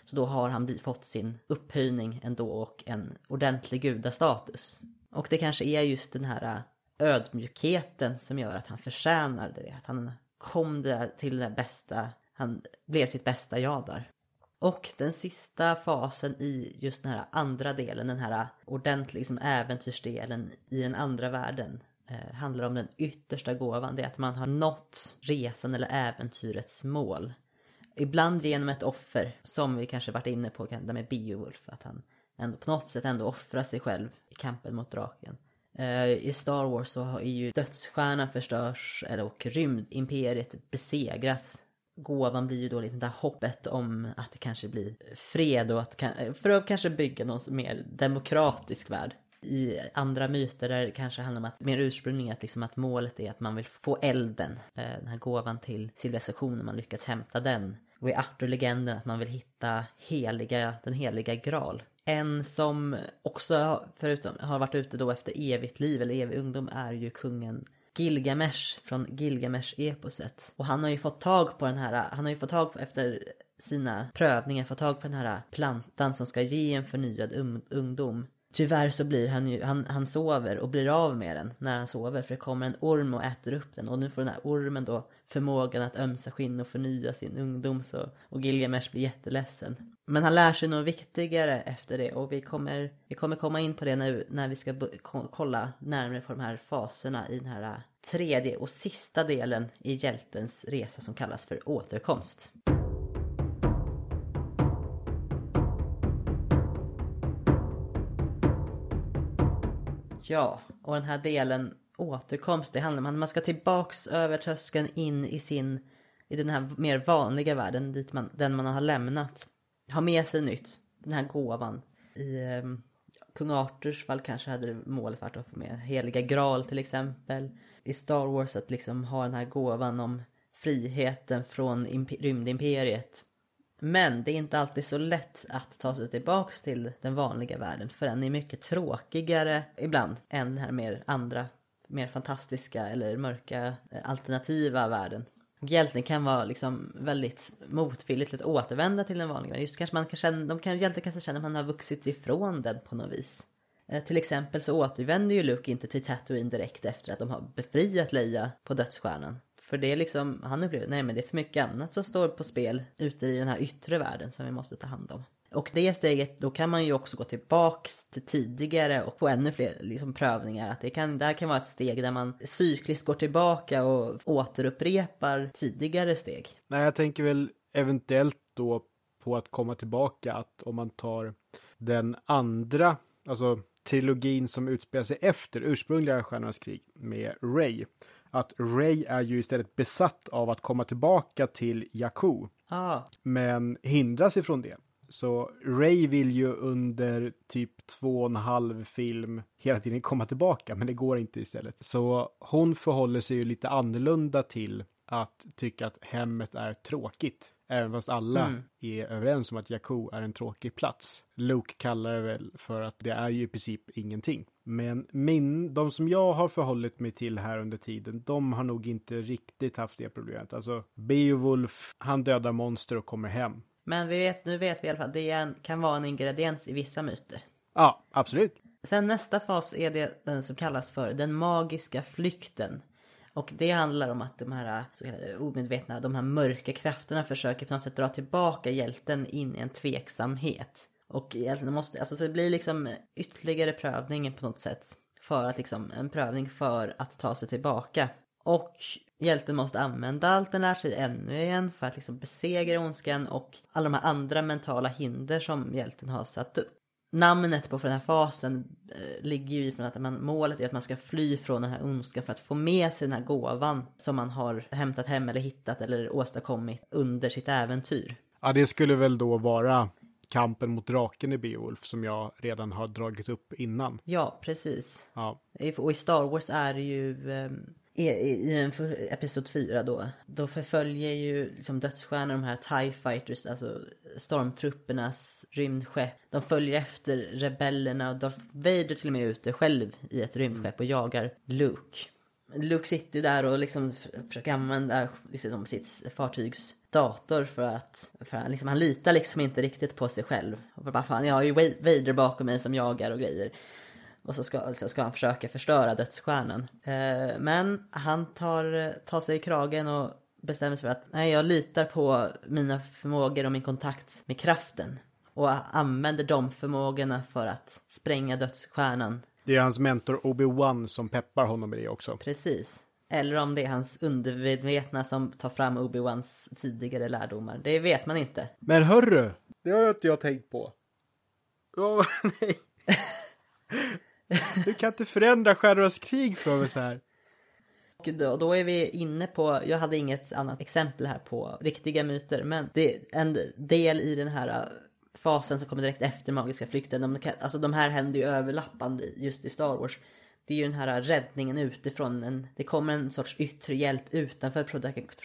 Så då har han fått sin upphöjning ändå och en ordentlig gudastatus. Och det kanske är just den här äh, ödmjukheten som gör att han förtjänar det. Att han kom där till det bästa, han blev sitt bästa jag där. Och den sista fasen i just den här andra delen, den här äh, ordentliga liksom äventyrsdelen i den andra världen eh, handlar om den yttersta gåvan. Det är att man har nått resan eller äventyrets mål. Ibland genom ett offer, som vi kanske varit inne på där med Beowulf, att han ändå på något sätt ändå offra sig själv i kampen mot draken. Uh, I Star Wars så är ju dödsstjärnan förstörs eller, och rymdimperiet besegras. Gåvan blir ju då liksom det här hoppet om att det kanske blir fred och att, för att kanske bygga någon mer demokratisk värld. I andra myter där det kanske handlar om att mer ursprungligen att, liksom att målet är att man vill få elden, eh, den här gåvan till civilisationen, man lyckats hämta den. Och i Arthur-legenden att man vill hitta heliga, den heliga graal. En som också förutom har varit ute då efter evigt liv eller evig ungdom är ju kungen Gilgamesh från Gilgamesh-eposet. Och han har ju fått tag på den här, han har ju fått tag på efter sina prövningar, fått tag på den här plantan som ska ge en förnyad um, ungdom. Tyvärr så blir han ju, han, han sover och blir av med den när han sover för det kommer en orm och äter upp den och nu får den här ormen då förmågan att ömsa skinn och förnya sin ungdom så, och Gilgamesh blir jätteledsen. Men han lär sig något viktigare efter det och vi kommer, vi kommer komma in på det nu när vi ska kolla närmare på de här faserna i den här äh, tredje och sista delen i hjältens resa som kallas för återkomst. Ja, och den här delen återkomst, det handlar om att man ska tillbaks över tröskeln in i sin, i den här mer vanliga världen, dit man, den man har lämnat. Ha med sig nytt, den här gåvan. I eh, kung Arthurs fall kanske hade målet varit att få med heliga graal till exempel. I Star Wars att liksom ha den här gåvan om friheten från rymdimperiet. Men det är inte alltid så lätt att ta sig tillbaks till den vanliga världen för den är mycket tråkigare ibland än den här mer andra, mer fantastiska eller mörka eh, alternativa världen. Hjälten kan vara liksom väldigt motvilligt, att återvända till den vanliga världen. Just kanske man kan känna, de kan, hjälten kanske känner att man har vuxit ifrån den på något vis. Eh, till exempel så återvänder ju Luke inte till Tatooine direkt efter att de har befriat Leia på dödsstjärnan. För det är liksom, han upplever, nej men det är för mycket annat som står på spel ute i den här yttre världen som vi måste ta hand om. Och det steget, då kan man ju också gå tillbaks till tidigare och få ännu fler liksom, prövningar. Att det, kan, det här kan vara ett steg där man cykliskt går tillbaka och återupprepar tidigare steg. Nej, jag tänker väl eventuellt då på att komma tillbaka att om man tar den andra, alltså trilogin som utspelar sig efter ursprungliga Stjärnornas krig med Ray att Ray är ju istället besatt av att komma tillbaka till Jakku. Ah. Men hindras ifrån det. Så Ray vill ju under typ två och en halv film hela tiden komma tillbaka, men det går inte istället. Så hon förhåller sig ju lite annorlunda till att tycka att hemmet är tråkigt. Även fast alla mm. är överens om att Jakku är en tråkig plats. Luke kallar det väl för att det är ju i princip ingenting. Men min, de som jag har förhållit mig till här under tiden, de har nog inte riktigt haft det problemet. Alltså, Beowulf, han dödar monster och kommer hem. Men vi vet, nu vet vi i alla fall att det en, kan vara en ingrediens i vissa myter. Ja, absolut. Sen nästa fas är det den som kallas för den magiska flykten. Och det handlar om att de här så kallade omedvetna, de här mörka krafterna försöker på något sätt dra tillbaka hjälten in i en tveksamhet. Och hjälten måste, alltså så det blir liksom ytterligare prövning på något sätt. För att liksom, en prövning för att ta sig tillbaka. Och hjälten måste använda allt den lär sig ännu igen för att liksom besegra ondskan och alla de här andra mentala hinder som hjälten har satt upp. namnet på den här fasen eh, ligger ju i från att man, målet är att man ska fly från den här ondskan för att få med sig den här gåvan som man har hämtat hem eller hittat eller åstadkommit under sitt äventyr. Ja, det skulle väl då vara kampen mot draken i Beowulf som jag redan har dragit upp innan. Ja, precis. Ja, Och i Star Wars är det ju eh, i, i, i den episod 4 då, då förföljer ju liksom dödsstjärnor de här TIE fighters, alltså stormtruppernas rymdskepp. De följer efter rebellerna och Darth Vader till och med är ute själv i ett rymdskepp och jagar Luke. Luke sitter ju där och liksom försöker använda liksom sitt fartygs dator för att, för att liksom, han litar liksom inte riktigt på sig själv. Och bara fan, jag har ju Vader bakom mig som jagar och grejer. Och så ska, så ska han försöka förstöra dödsstjärnan. Eh, men han tar, tar sig i kragen och bestämmer sig för att nej, jag litar på mina förmågor och min kontakt med kraften. Och använder de förmågorna för att spränga dödsstjärnan. det är hans mentor Obi-Wan som peppar honom med det också. Precis. Eller om det är hans undermedvetna som tar fram Obi-Wans tidigare lärdomar. Det vet man inte. Men hörru, det har inte jag tänkt på. Åh, nej. Du kan inte förändra Stjärnornas krig för mig så här. Och då, då är vi inne på, jag hade inget annat exempel här på riktiga myter, men det är en del i den här äh, fasen som kommer direkt efter magiska flykten. De, kan- alltså de här händer ju överlappande just i Star Wars. Det är ju den här äh, räddningen utifrån, en, det kommer en sorts yttre hjälp utanför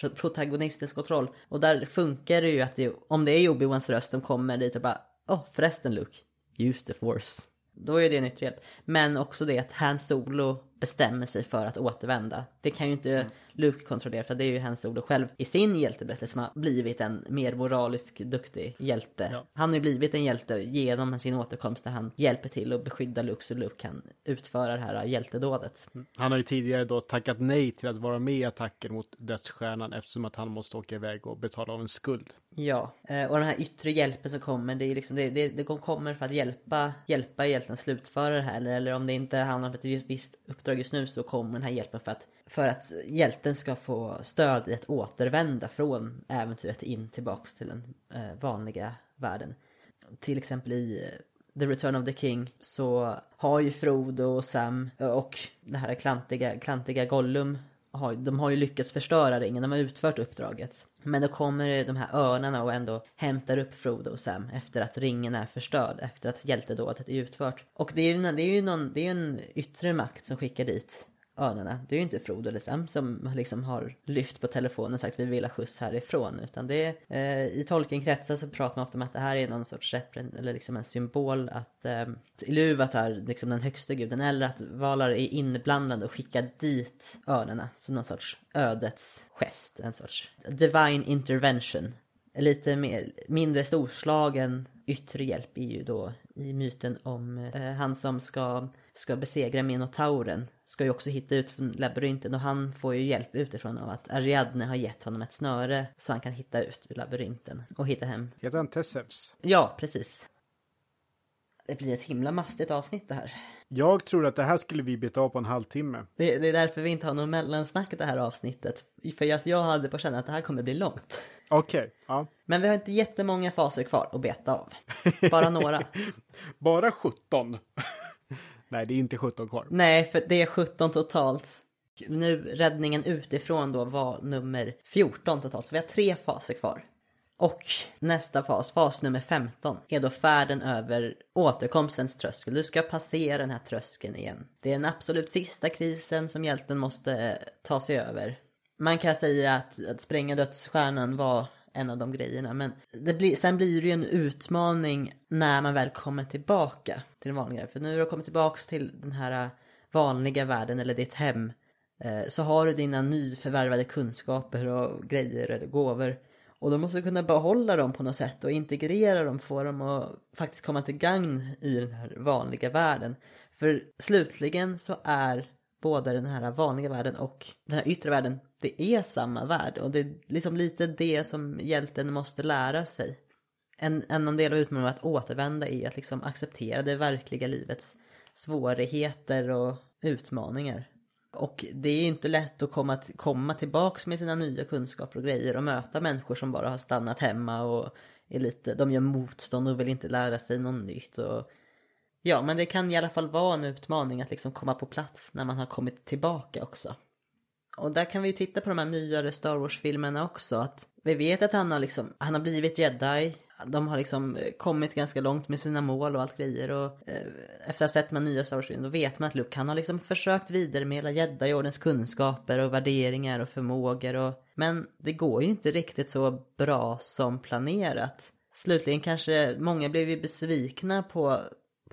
protagonistens kontroll. Och där funkar det ju att det, om det är Obi-Wans röst som kommer dit och bara Åh oh, förresten Luke, use the force. Då är det en yttre hjälp. Men också det att Han Solo bestämmer sig för att återvända. Det kan ju inte mm. Luke kontrollera för det är ju Han Solo själv i sin hjälteberättelse som har blivit en mer moralisk duktig hjälte. Ja. Han har ju blivit en hjälte genom sin återkomst där han hjälper till att beskydda Luke så Luke kan utföra det här hjältedådet. Han har ju tidigare då tackat nej till att vara med i attacken mot dödsstjärnan eftersom att han måste åka iväg och betala av en skuld. Ja, eh, och den här yttre hjälpen som kommer, det är liksom, det, det, det kommer för att hjälpa, hjälpa hjälten att slutföra det här. Eller, eller om det inte handlar om ett visst uppdrag just nu så kommer den här hjälpen för att, för att hjälten ska få stöd i att återvända från äventyret in tillbaks till den eh, vanliga världen. Till exempel i eh, The Return of the King så har ju Frodo och Sam eh, och det här klantiga, klantiga Gollum har, de har ju lyckats förstöra ringen, de har utfört uppdraget. Men då kommer de här örnarna och ändå hämtar upp Frodo och Sam efter att ringen är förstörd, efter att hjältedådet är utfört. Och det är ju, det är ju någon, det är en yttre makt som skickar dit örnarna. Det är ju inte Frodo eller Sam som liksom har lyft på telefonen och sagt vi vill ha skjuts härifrån. Utan det är, eh, i tolkenkretsar så pratar man ofta om att det här är någon sorts eller liksom en symbol att eh, Iluvatar, liksom den högsta guden, eller att Valar är inblandade och skickar dit örnarna som någon sorts ödets gest. En sorts divine intervention. Lite mer, mindre storslagen yttre hjälp är ju då i myten om eh, han som ska, ska besegra Minotauren. Ska ju också hitta ut från labyrinten och han får ju hjälp utifrån av att Ariadne har gett honom ett snöre så han kan hitta ut ur labyrinten och hitta hem. Heter han Tessevs? Ja, precis. Det blir ett himla mastigt avsnitt det här. Jag tror att det här skulle vi beta av på en halvtimme. Det, det är därför vi inte har något mellansnack i det här avsnittet. För att jag hade på känna att det här kommer bli långt. Okej, ja. Men vi har inte jättemånga faser kvar att beta av. Bara några. Bara 17. Nej, det är inte 17 kvar. Nej, för det är 17 totalt. Nu räddningen utifrån då var nummer 14 totalt. Så vi har tre faser kvar. Och nästa fas, fas nummer 15, är då färden över återkomstens tröskel. Du ska passera den här tröskeln igen. Det är den absolut sista krisen som hjälten måste ta sig över. Man kan säga att, att spränga dödsstjärnan var en av de grejerna. Men det blir, sen blir det ju en utmaning när man väl kommer tillbaka till den vanliga. För nu har du kommit tillbaka till den här äh, vanliga världen eller ditt hem. Äh, så har du dina nyförvärvade kunskaper och grejer eller gåvor. Och då måste du kunna behålla dem på något sätt och integrera dem, få dem att faktiskt komma till gagn i den här vanliga världen. För slutligen så är både den här vanliga världen och den här yttre världen, det är samma värld. Och det är liksom lite det som hjälten måste lära sig. En annan del av utmaningen att återvända är att liksom acceptera det verkliga livets svårigheter och utmaningar. Och det är ju inte lätt att komma, komma tillbaks med sina nya kunskaper och grejer och möta människor som bara har stannat hemma och är lite, de gör motstånd och vill inte lära sig något nytt. Och Ja, men det kan i alla fall vara en utmaning att liksom komma på plats när man har kommit tillbaka också. Och där kan vi ju titta på de här nyare Star Wars-filmerna också. Att vi vet att han har liksom, han har blivit jedi. De har liksom eh, kommit ganska långt med sina mål och allt grejer. Och eh, efter att ha sett de här nya Star Wars-filmerna då vet man att Luke han har liksom försökt vidaremedla jedi-ordens kunskaper och värderingar och förmågor. Och, men det går ju inte riktigt så bra som planerat. Slutligen kanske många blev ju besvikna på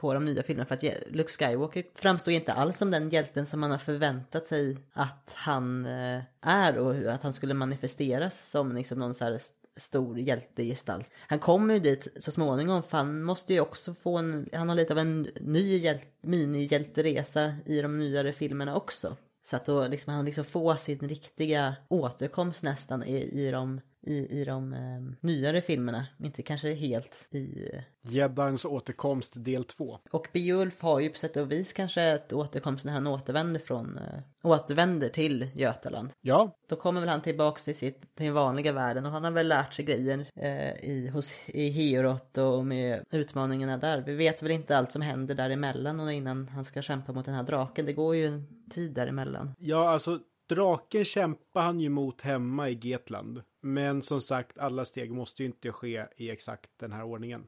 på de nya filmerna för att Luke Skywalker framstår inte alls som den hjälten som man har förväntat sig att han eh, är och att han skulle manifesteras som liksom någon så här stor hjältegestalt. Han kommer ju dit så småningom för han måste ju också få en, han har lite av en ny hjäl, minihjälteresa i de nyare filmerna också. Så att då liksom han liksom får sin riktiga återkomst nästan i, i de i, i de eh, nyare filmerna. Inte kanske helt i... Jeddans återkomst del två. Och Beowulf har ju på sätt och vis kanske ett återkomst när han återvänder från... Eh, återvänder till Götaland. Ja. Då kommer väl han tillbaks till, sitt, till den vanliga världen och han har väl lärt sig grejer eh, i, hos, i Heorot och med utmaningarna där. Vi vet väl inte allt som händer däremellan och innan han ska kämpa mot den här draken. Det går ju en tid däremellan. Ja, alltså draken kämpar han ju mot hemma i Getland. Men som sagt, alla steg måste ju inte ske i exakt den här ordningen.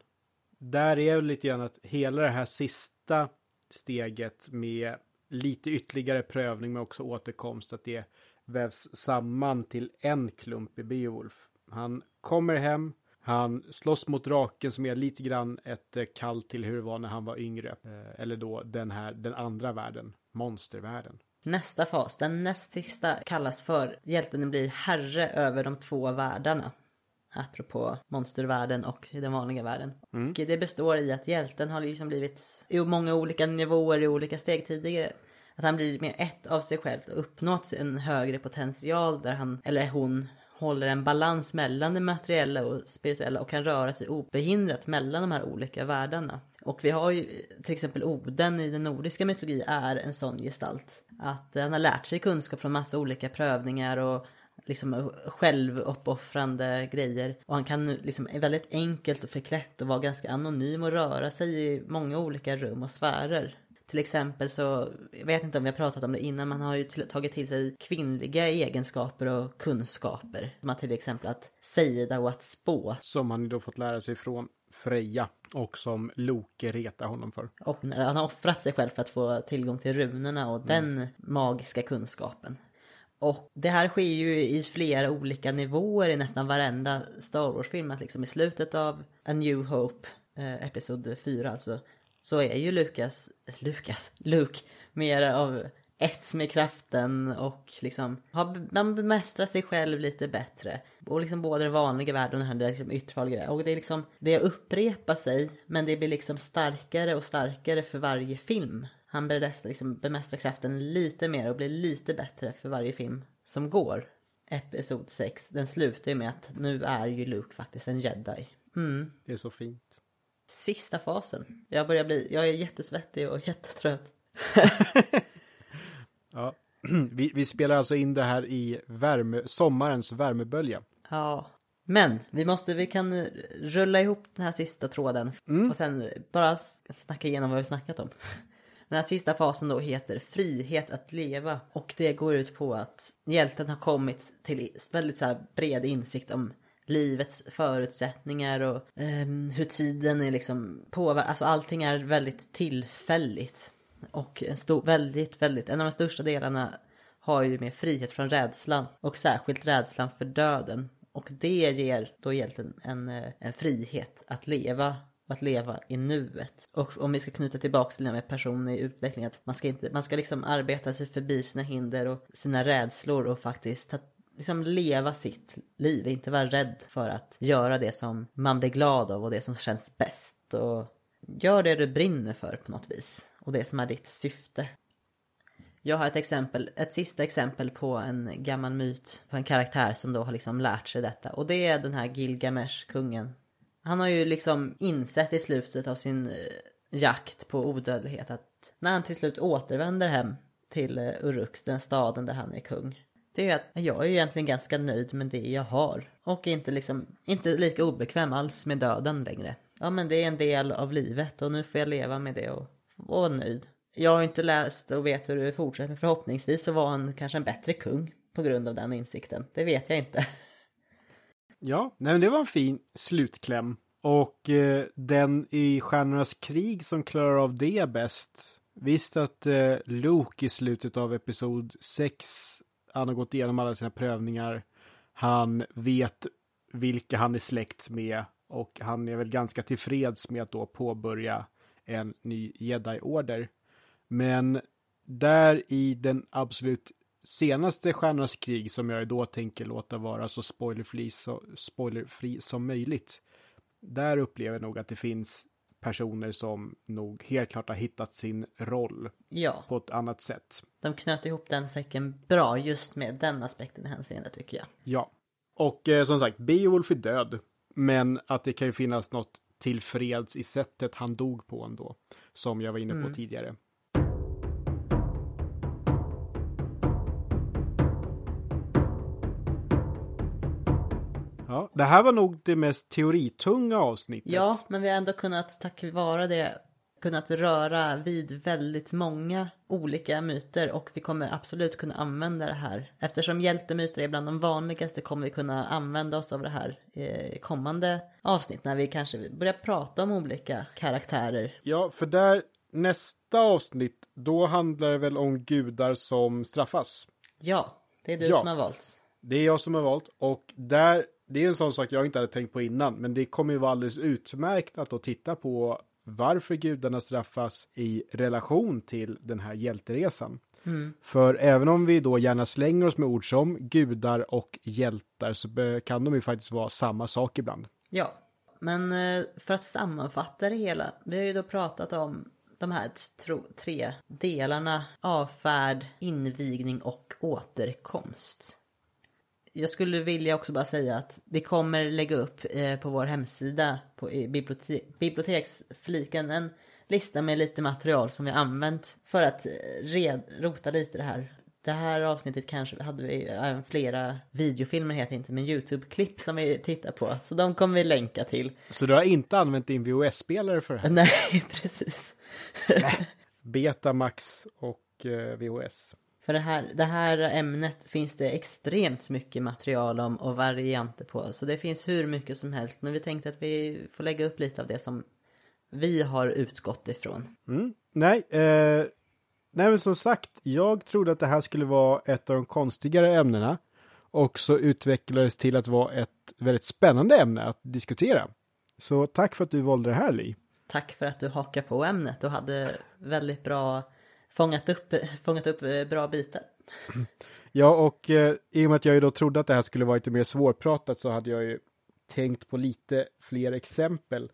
Där är det lite grann att hela det här sista steget med lite ytterligare prövning men också återkomst, att det vävs samman till en klump i Beowulf. Han kommer hem, han slåss mot draken som är lite grann ett eh, kall till hur det var när han var yngre. Eh, eller då den här, den andra världen, monstervärlden. Nästa fas, den näst sista, kallas för hjälten blir herre över de två världarna. Apropå monstervärlden och den vanliga världen. Mm. Och det består i att hjälten har liksom blivit i många olika nivåer i olika steg tidigare. Att han blir mer ett av sig själv och uppnått en högre potential där han, eller hon, håller en balans mellan det materiella och spirituella och kan röra sig obehindrat mellan de här olika världarna. Och vi har ju till exempel Oden i den nordiska mytologi är en sån gestalt. Att han har lärt sig kunskap från massa olika prövningar och liksom självuppoffrande grejer. Och han kan liksom är väldigt enkelt och förklätt och vara ganska anonym och röra sig i många olika rum och sfärer. Till exempel så, jag vet inte om vi har pratat om det innan, man har ju tagit till sig kvinnliga egenskaper och kunskaper. Som att till exempel att säga och att spå. Som han då fått lära sig från Freja och som Loke retar honom för. Och när han har offrat sig själv för att få tillgång till runorna och mm. den magiska kunskapen. Och det här sker ju i flera olika nivåer i nästan varenda Star Wars-film. Att liksom i slutet av A New Hope, eh, Episod 4 alltså, så är ju Lukas, Lukas, Luke mer av ett med kraften och liksom har, man bemästrar sig själv lite bättre. Och liksom både den vanliga världen och den här liksom ytterliga. Och det är liksom, det upprepar sig men det blir liksom starkare och starkare för varje film. Han börjar liksom bemästra kraften lite mer och blir lite bättre för varje film som går. Episod 6, den slutar ju med att nu är ju Luke faktiskt en jedi. Mm. Det är så fint. Sista fasen. Jag börjar bli, jag är jättesvettig och jättetrött. ja, vi, vi, spelar alltså in det här i värme, sommarens värmebölja. Ja, men vi måste, vi kan rulla ihop den här sista tråden mm. och sen bara snacka igenom vad vi snackat om. Den här sista fasen då heter frihet att leva och det går ut på att hjälten har kommit till väldigt så bred insikt om livets förutsättningar och eh, hur tiden är liksom påverkad. Alltså allting är väldigt tillfälligt. Och en stor, väldigt, väldigt, en av de största delarna har ju med frihet från rädslan och särskilt rädslan för döden. Och det ger då egentligen en, eh, en frihet att leva och att leva i nuet. Och om vi ska knyta tillbaka till det med personlig utveckling, att man ska, inte, man ska liksom arbeta sig förbi sina hinder och sina rädslor och faktiskt ta liksom leva sitt liv, inte vara rädd för att göra det som man blir glad av och det som känns bäst. Och gör det du brinner för på något vis och det som är ditt syfte. Jag har ett exempel, ett sista exempel på en gammal myt, på en karaktär som då har liksom lärt sig detta och det är den här Gilgamesh, kungen. Han har ju liksom insett i slutet av sin eh, jakt på odödlighet att när han till slut återvänder hem till eh, Uruks, Urux, den staden där han är kung, det är ju att jag är egentligen ganska nöjd med det jag har. Och inte liksom, inte lika obekväm alls med döden längre. Ja men det är en del av livet och nu får jag leva med det och vara nöjd. Jag har inte läst och vet hur det fortsätter men förhoppningsvis så var han kanske en bättre kung på grund av den insikten. Det vet jag inte. Ja, nej men det var en fin slutkläm. Och eh, den i Stjärnornas krig som klarar av det bäst. Visst att eh, Luke i slutet av episod 6, han har gått igenom alla sina prövningar. Han vet vilka han är släkt med och han är väl ganska tillfreds med att då påbörja en ny jedi-order. Men där i den absolut senaste Stjärnornas krig som jag då tänker låta vara så spoilerfri, så spoilerfri som möjligt. Där upplever jag nog att det finns personer som nog helt klart har hittat sin roll Ja, på ett annat sätt. de knöt ihop den säcken bra just med den aspekten i hänseende tycker jag. Ja. Och eh, som sagt, Beowulf är död. Men att det kan ju finnas något tillfreds i sättet han dog på ändå. Som jag var inne på tidigare. Ja, det här var nog det mest teoritunga avsnittet. Ja, men vi har ändå kunnat, tack vare det, kunnat röra vid väldigt många olika myter och vi kommer absolut kunna använda det här. Eftersom hjältemyter är bland de vanligaste kommer vi kunna använda oss av det här i kommande avsnitt när vi kanske börjar prata om olika karaktärer. Ja, för där nästa avsnitt, då handlar det väl om gudar som straffas. Ja, det är du Ja. som har valt. Det är jag som har valt och där, det är en sån sak jag inte hade tänkt på innan, men det kommer ju vara alldeles utmärkt att då titta på varför gudarna straffas i relation till den här hjälteresan. För även om vi då gärna slänger oss med ord som gudar och hjältar så kan de ju faktiskt vara samma sak ibland. Ja, men eh, för att sammanfatta det hela. Vi har ju då pratat om de här tre delarna. Avfärd, invigning och återkomst. Jag skulle vilja också bara säga att vi kommer lägga upp eh, på vår hemsida på, bibliotek, biblioteksfliken en lista med lite material som vi använt för att eh, red, rota lite det här. Det här avsnittet kanske hade vi även flera videofilmer heter inte men YouTube-klipp som vi tittar på. Så de kommer vi länka till. Så du har inte använt din VHS-spelare för det här? Nej, precis. Betamax och eh, VHS. För det här, det här ämnet finns det extremt mycket material om och varianter på. Så det finns hur mycket som helst. Men vi tänkte att vi får lägga upp lite av det som vi har utgått ifrån. Mm. Nej, eh, nej, men som sagt, jag trodde att det här skulle vara ett av de konstigare ämnena. Och så utvecklades till att vara ett väldigt spännande ämne att diskutera. Så tack för att du valde det här, Li. Tack för att du hakar på ämnet och hade väldigt bra fångat upp, fångat upp eh, bra bitar. Ja, och eh, i och med att jag ju då trodde att det här skulle vara lite mer svårpratat så hade jag ju tänkt på lite fler exempel.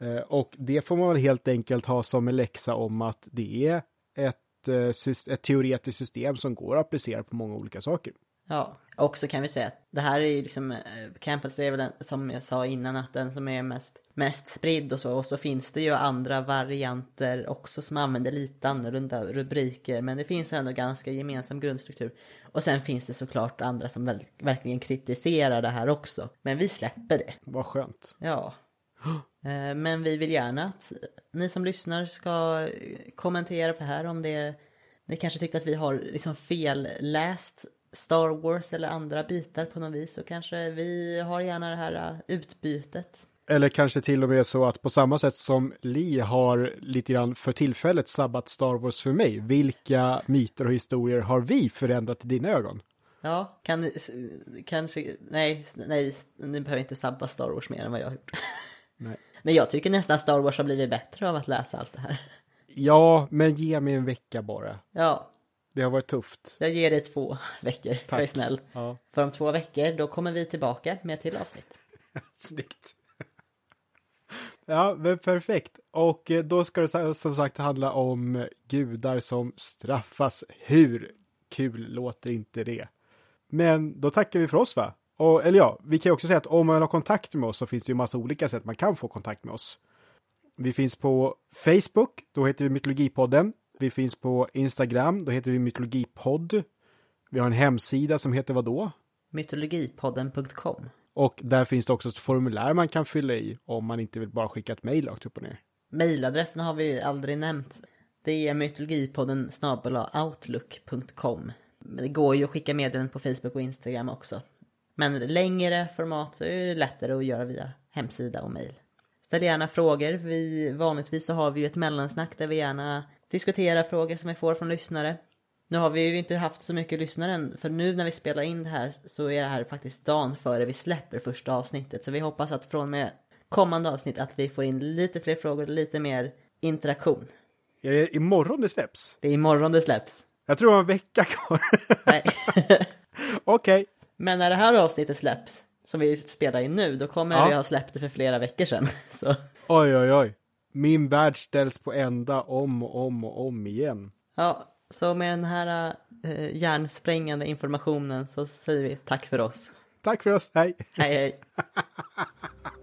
Eh, och det får man väl helt enkelt ha som en läxa om att det är ett, eh, ett teoretiskt system som går att applicera på många olika saker. Ja, och så kan vi säga att det här är ju liksom, eh, Campus är väl den, som jag sa innan, att den som är mest, mest spridd och så. Och så finns det ju andra varianter också som använder lite annorlunda rubriker. Men det finns ändå ganska gemensam grundstruktur. Och sen finns det såklart andra som väl, verkligen kritiserar det här också. Men vi släpper det. Vad skönt. Ja. Eh, Men vi vill gärna att ni som lyssnar ska kommentera på det här om det ni kanske tyckte att vi har liksom fel läst Star Wars eller andra bitar på något vis så kanske vi har gärna det här eh, utbytet. Eller kanske till och med så att på samma sätt som Li har lite grann för tillfället sabbat Star Wars för mig, vilka myter och historier har vi förändrat i dina ögon? Ja, kan kanske, nej, nej, ni behöver inte sabba Star Wars mer än vad jag har gjort. Nej. Nej, jag tycker nästan Star Wars har blivit bättre av att läsa allt det här. Ja, men ge mig en vecka bara. Ja, Det har varit tufft. jag ger dig två veckor, jag är snäll. Ja, För om två veckor, då kommer vi tillbaka med ett till avsnitt. snyggt. Ja, men perfekt. Och eh, då ska det som sagt handla om gudar som straffas. Hur kul låter inte det? Men då tackar vi för oss va? Och, eller ja, vi kan ju också säga att om man har kontakt med oss så finns det ju massa olika sätt man kan få kontakt med oss. Vi finns på Facebook, då heter vi Mytologipodden. Vi finns på Instagram, då heter vi Mytologipodd. Vi har en hemsida som heter vad då? Mytologipodden.com Och där finns det också ett formulär man kan fylla i om man inte vill bara skicka ett mejl rakt upp och ner. Mailadressen har vi aldrig nämnt. det är mytologipodden outlook.com. Det går ju att skicka meddelanden på Facebook och Instagram också. Men längre format så är det lättare att göra via hemsida och mail. Ställ gärna frågor. Vi, vanligtvis så har vi ju ett mellansnack där vi gärna diskuterar frågor som vi får från lyssnare. Nu har vi ju inte haft så mycket lyssnare än, för nu när vi spelar in det här så är det här faktiskt dagen före vi släpper första avsnittet. Så vi hoppas att från med kommande avsnitt att vi får in lite fler frågor, lite mer interaktion. Är det imorgon det släpps? Det är imorgon det släpps. Jag tror det var en vecka kvar. Nej. Okej. Men när det här avsnittet släpps, som vi spelar in nu, då kommer Ja. vi ha släppt det för flera veckor sedan. Så Oj, oj, oj. Min värld ställs på ända om och om och om igen. ja, så med den här eh, hjärnsprängande informationen så säger vi tack för oss. Tack för oss, hej! Hej hej!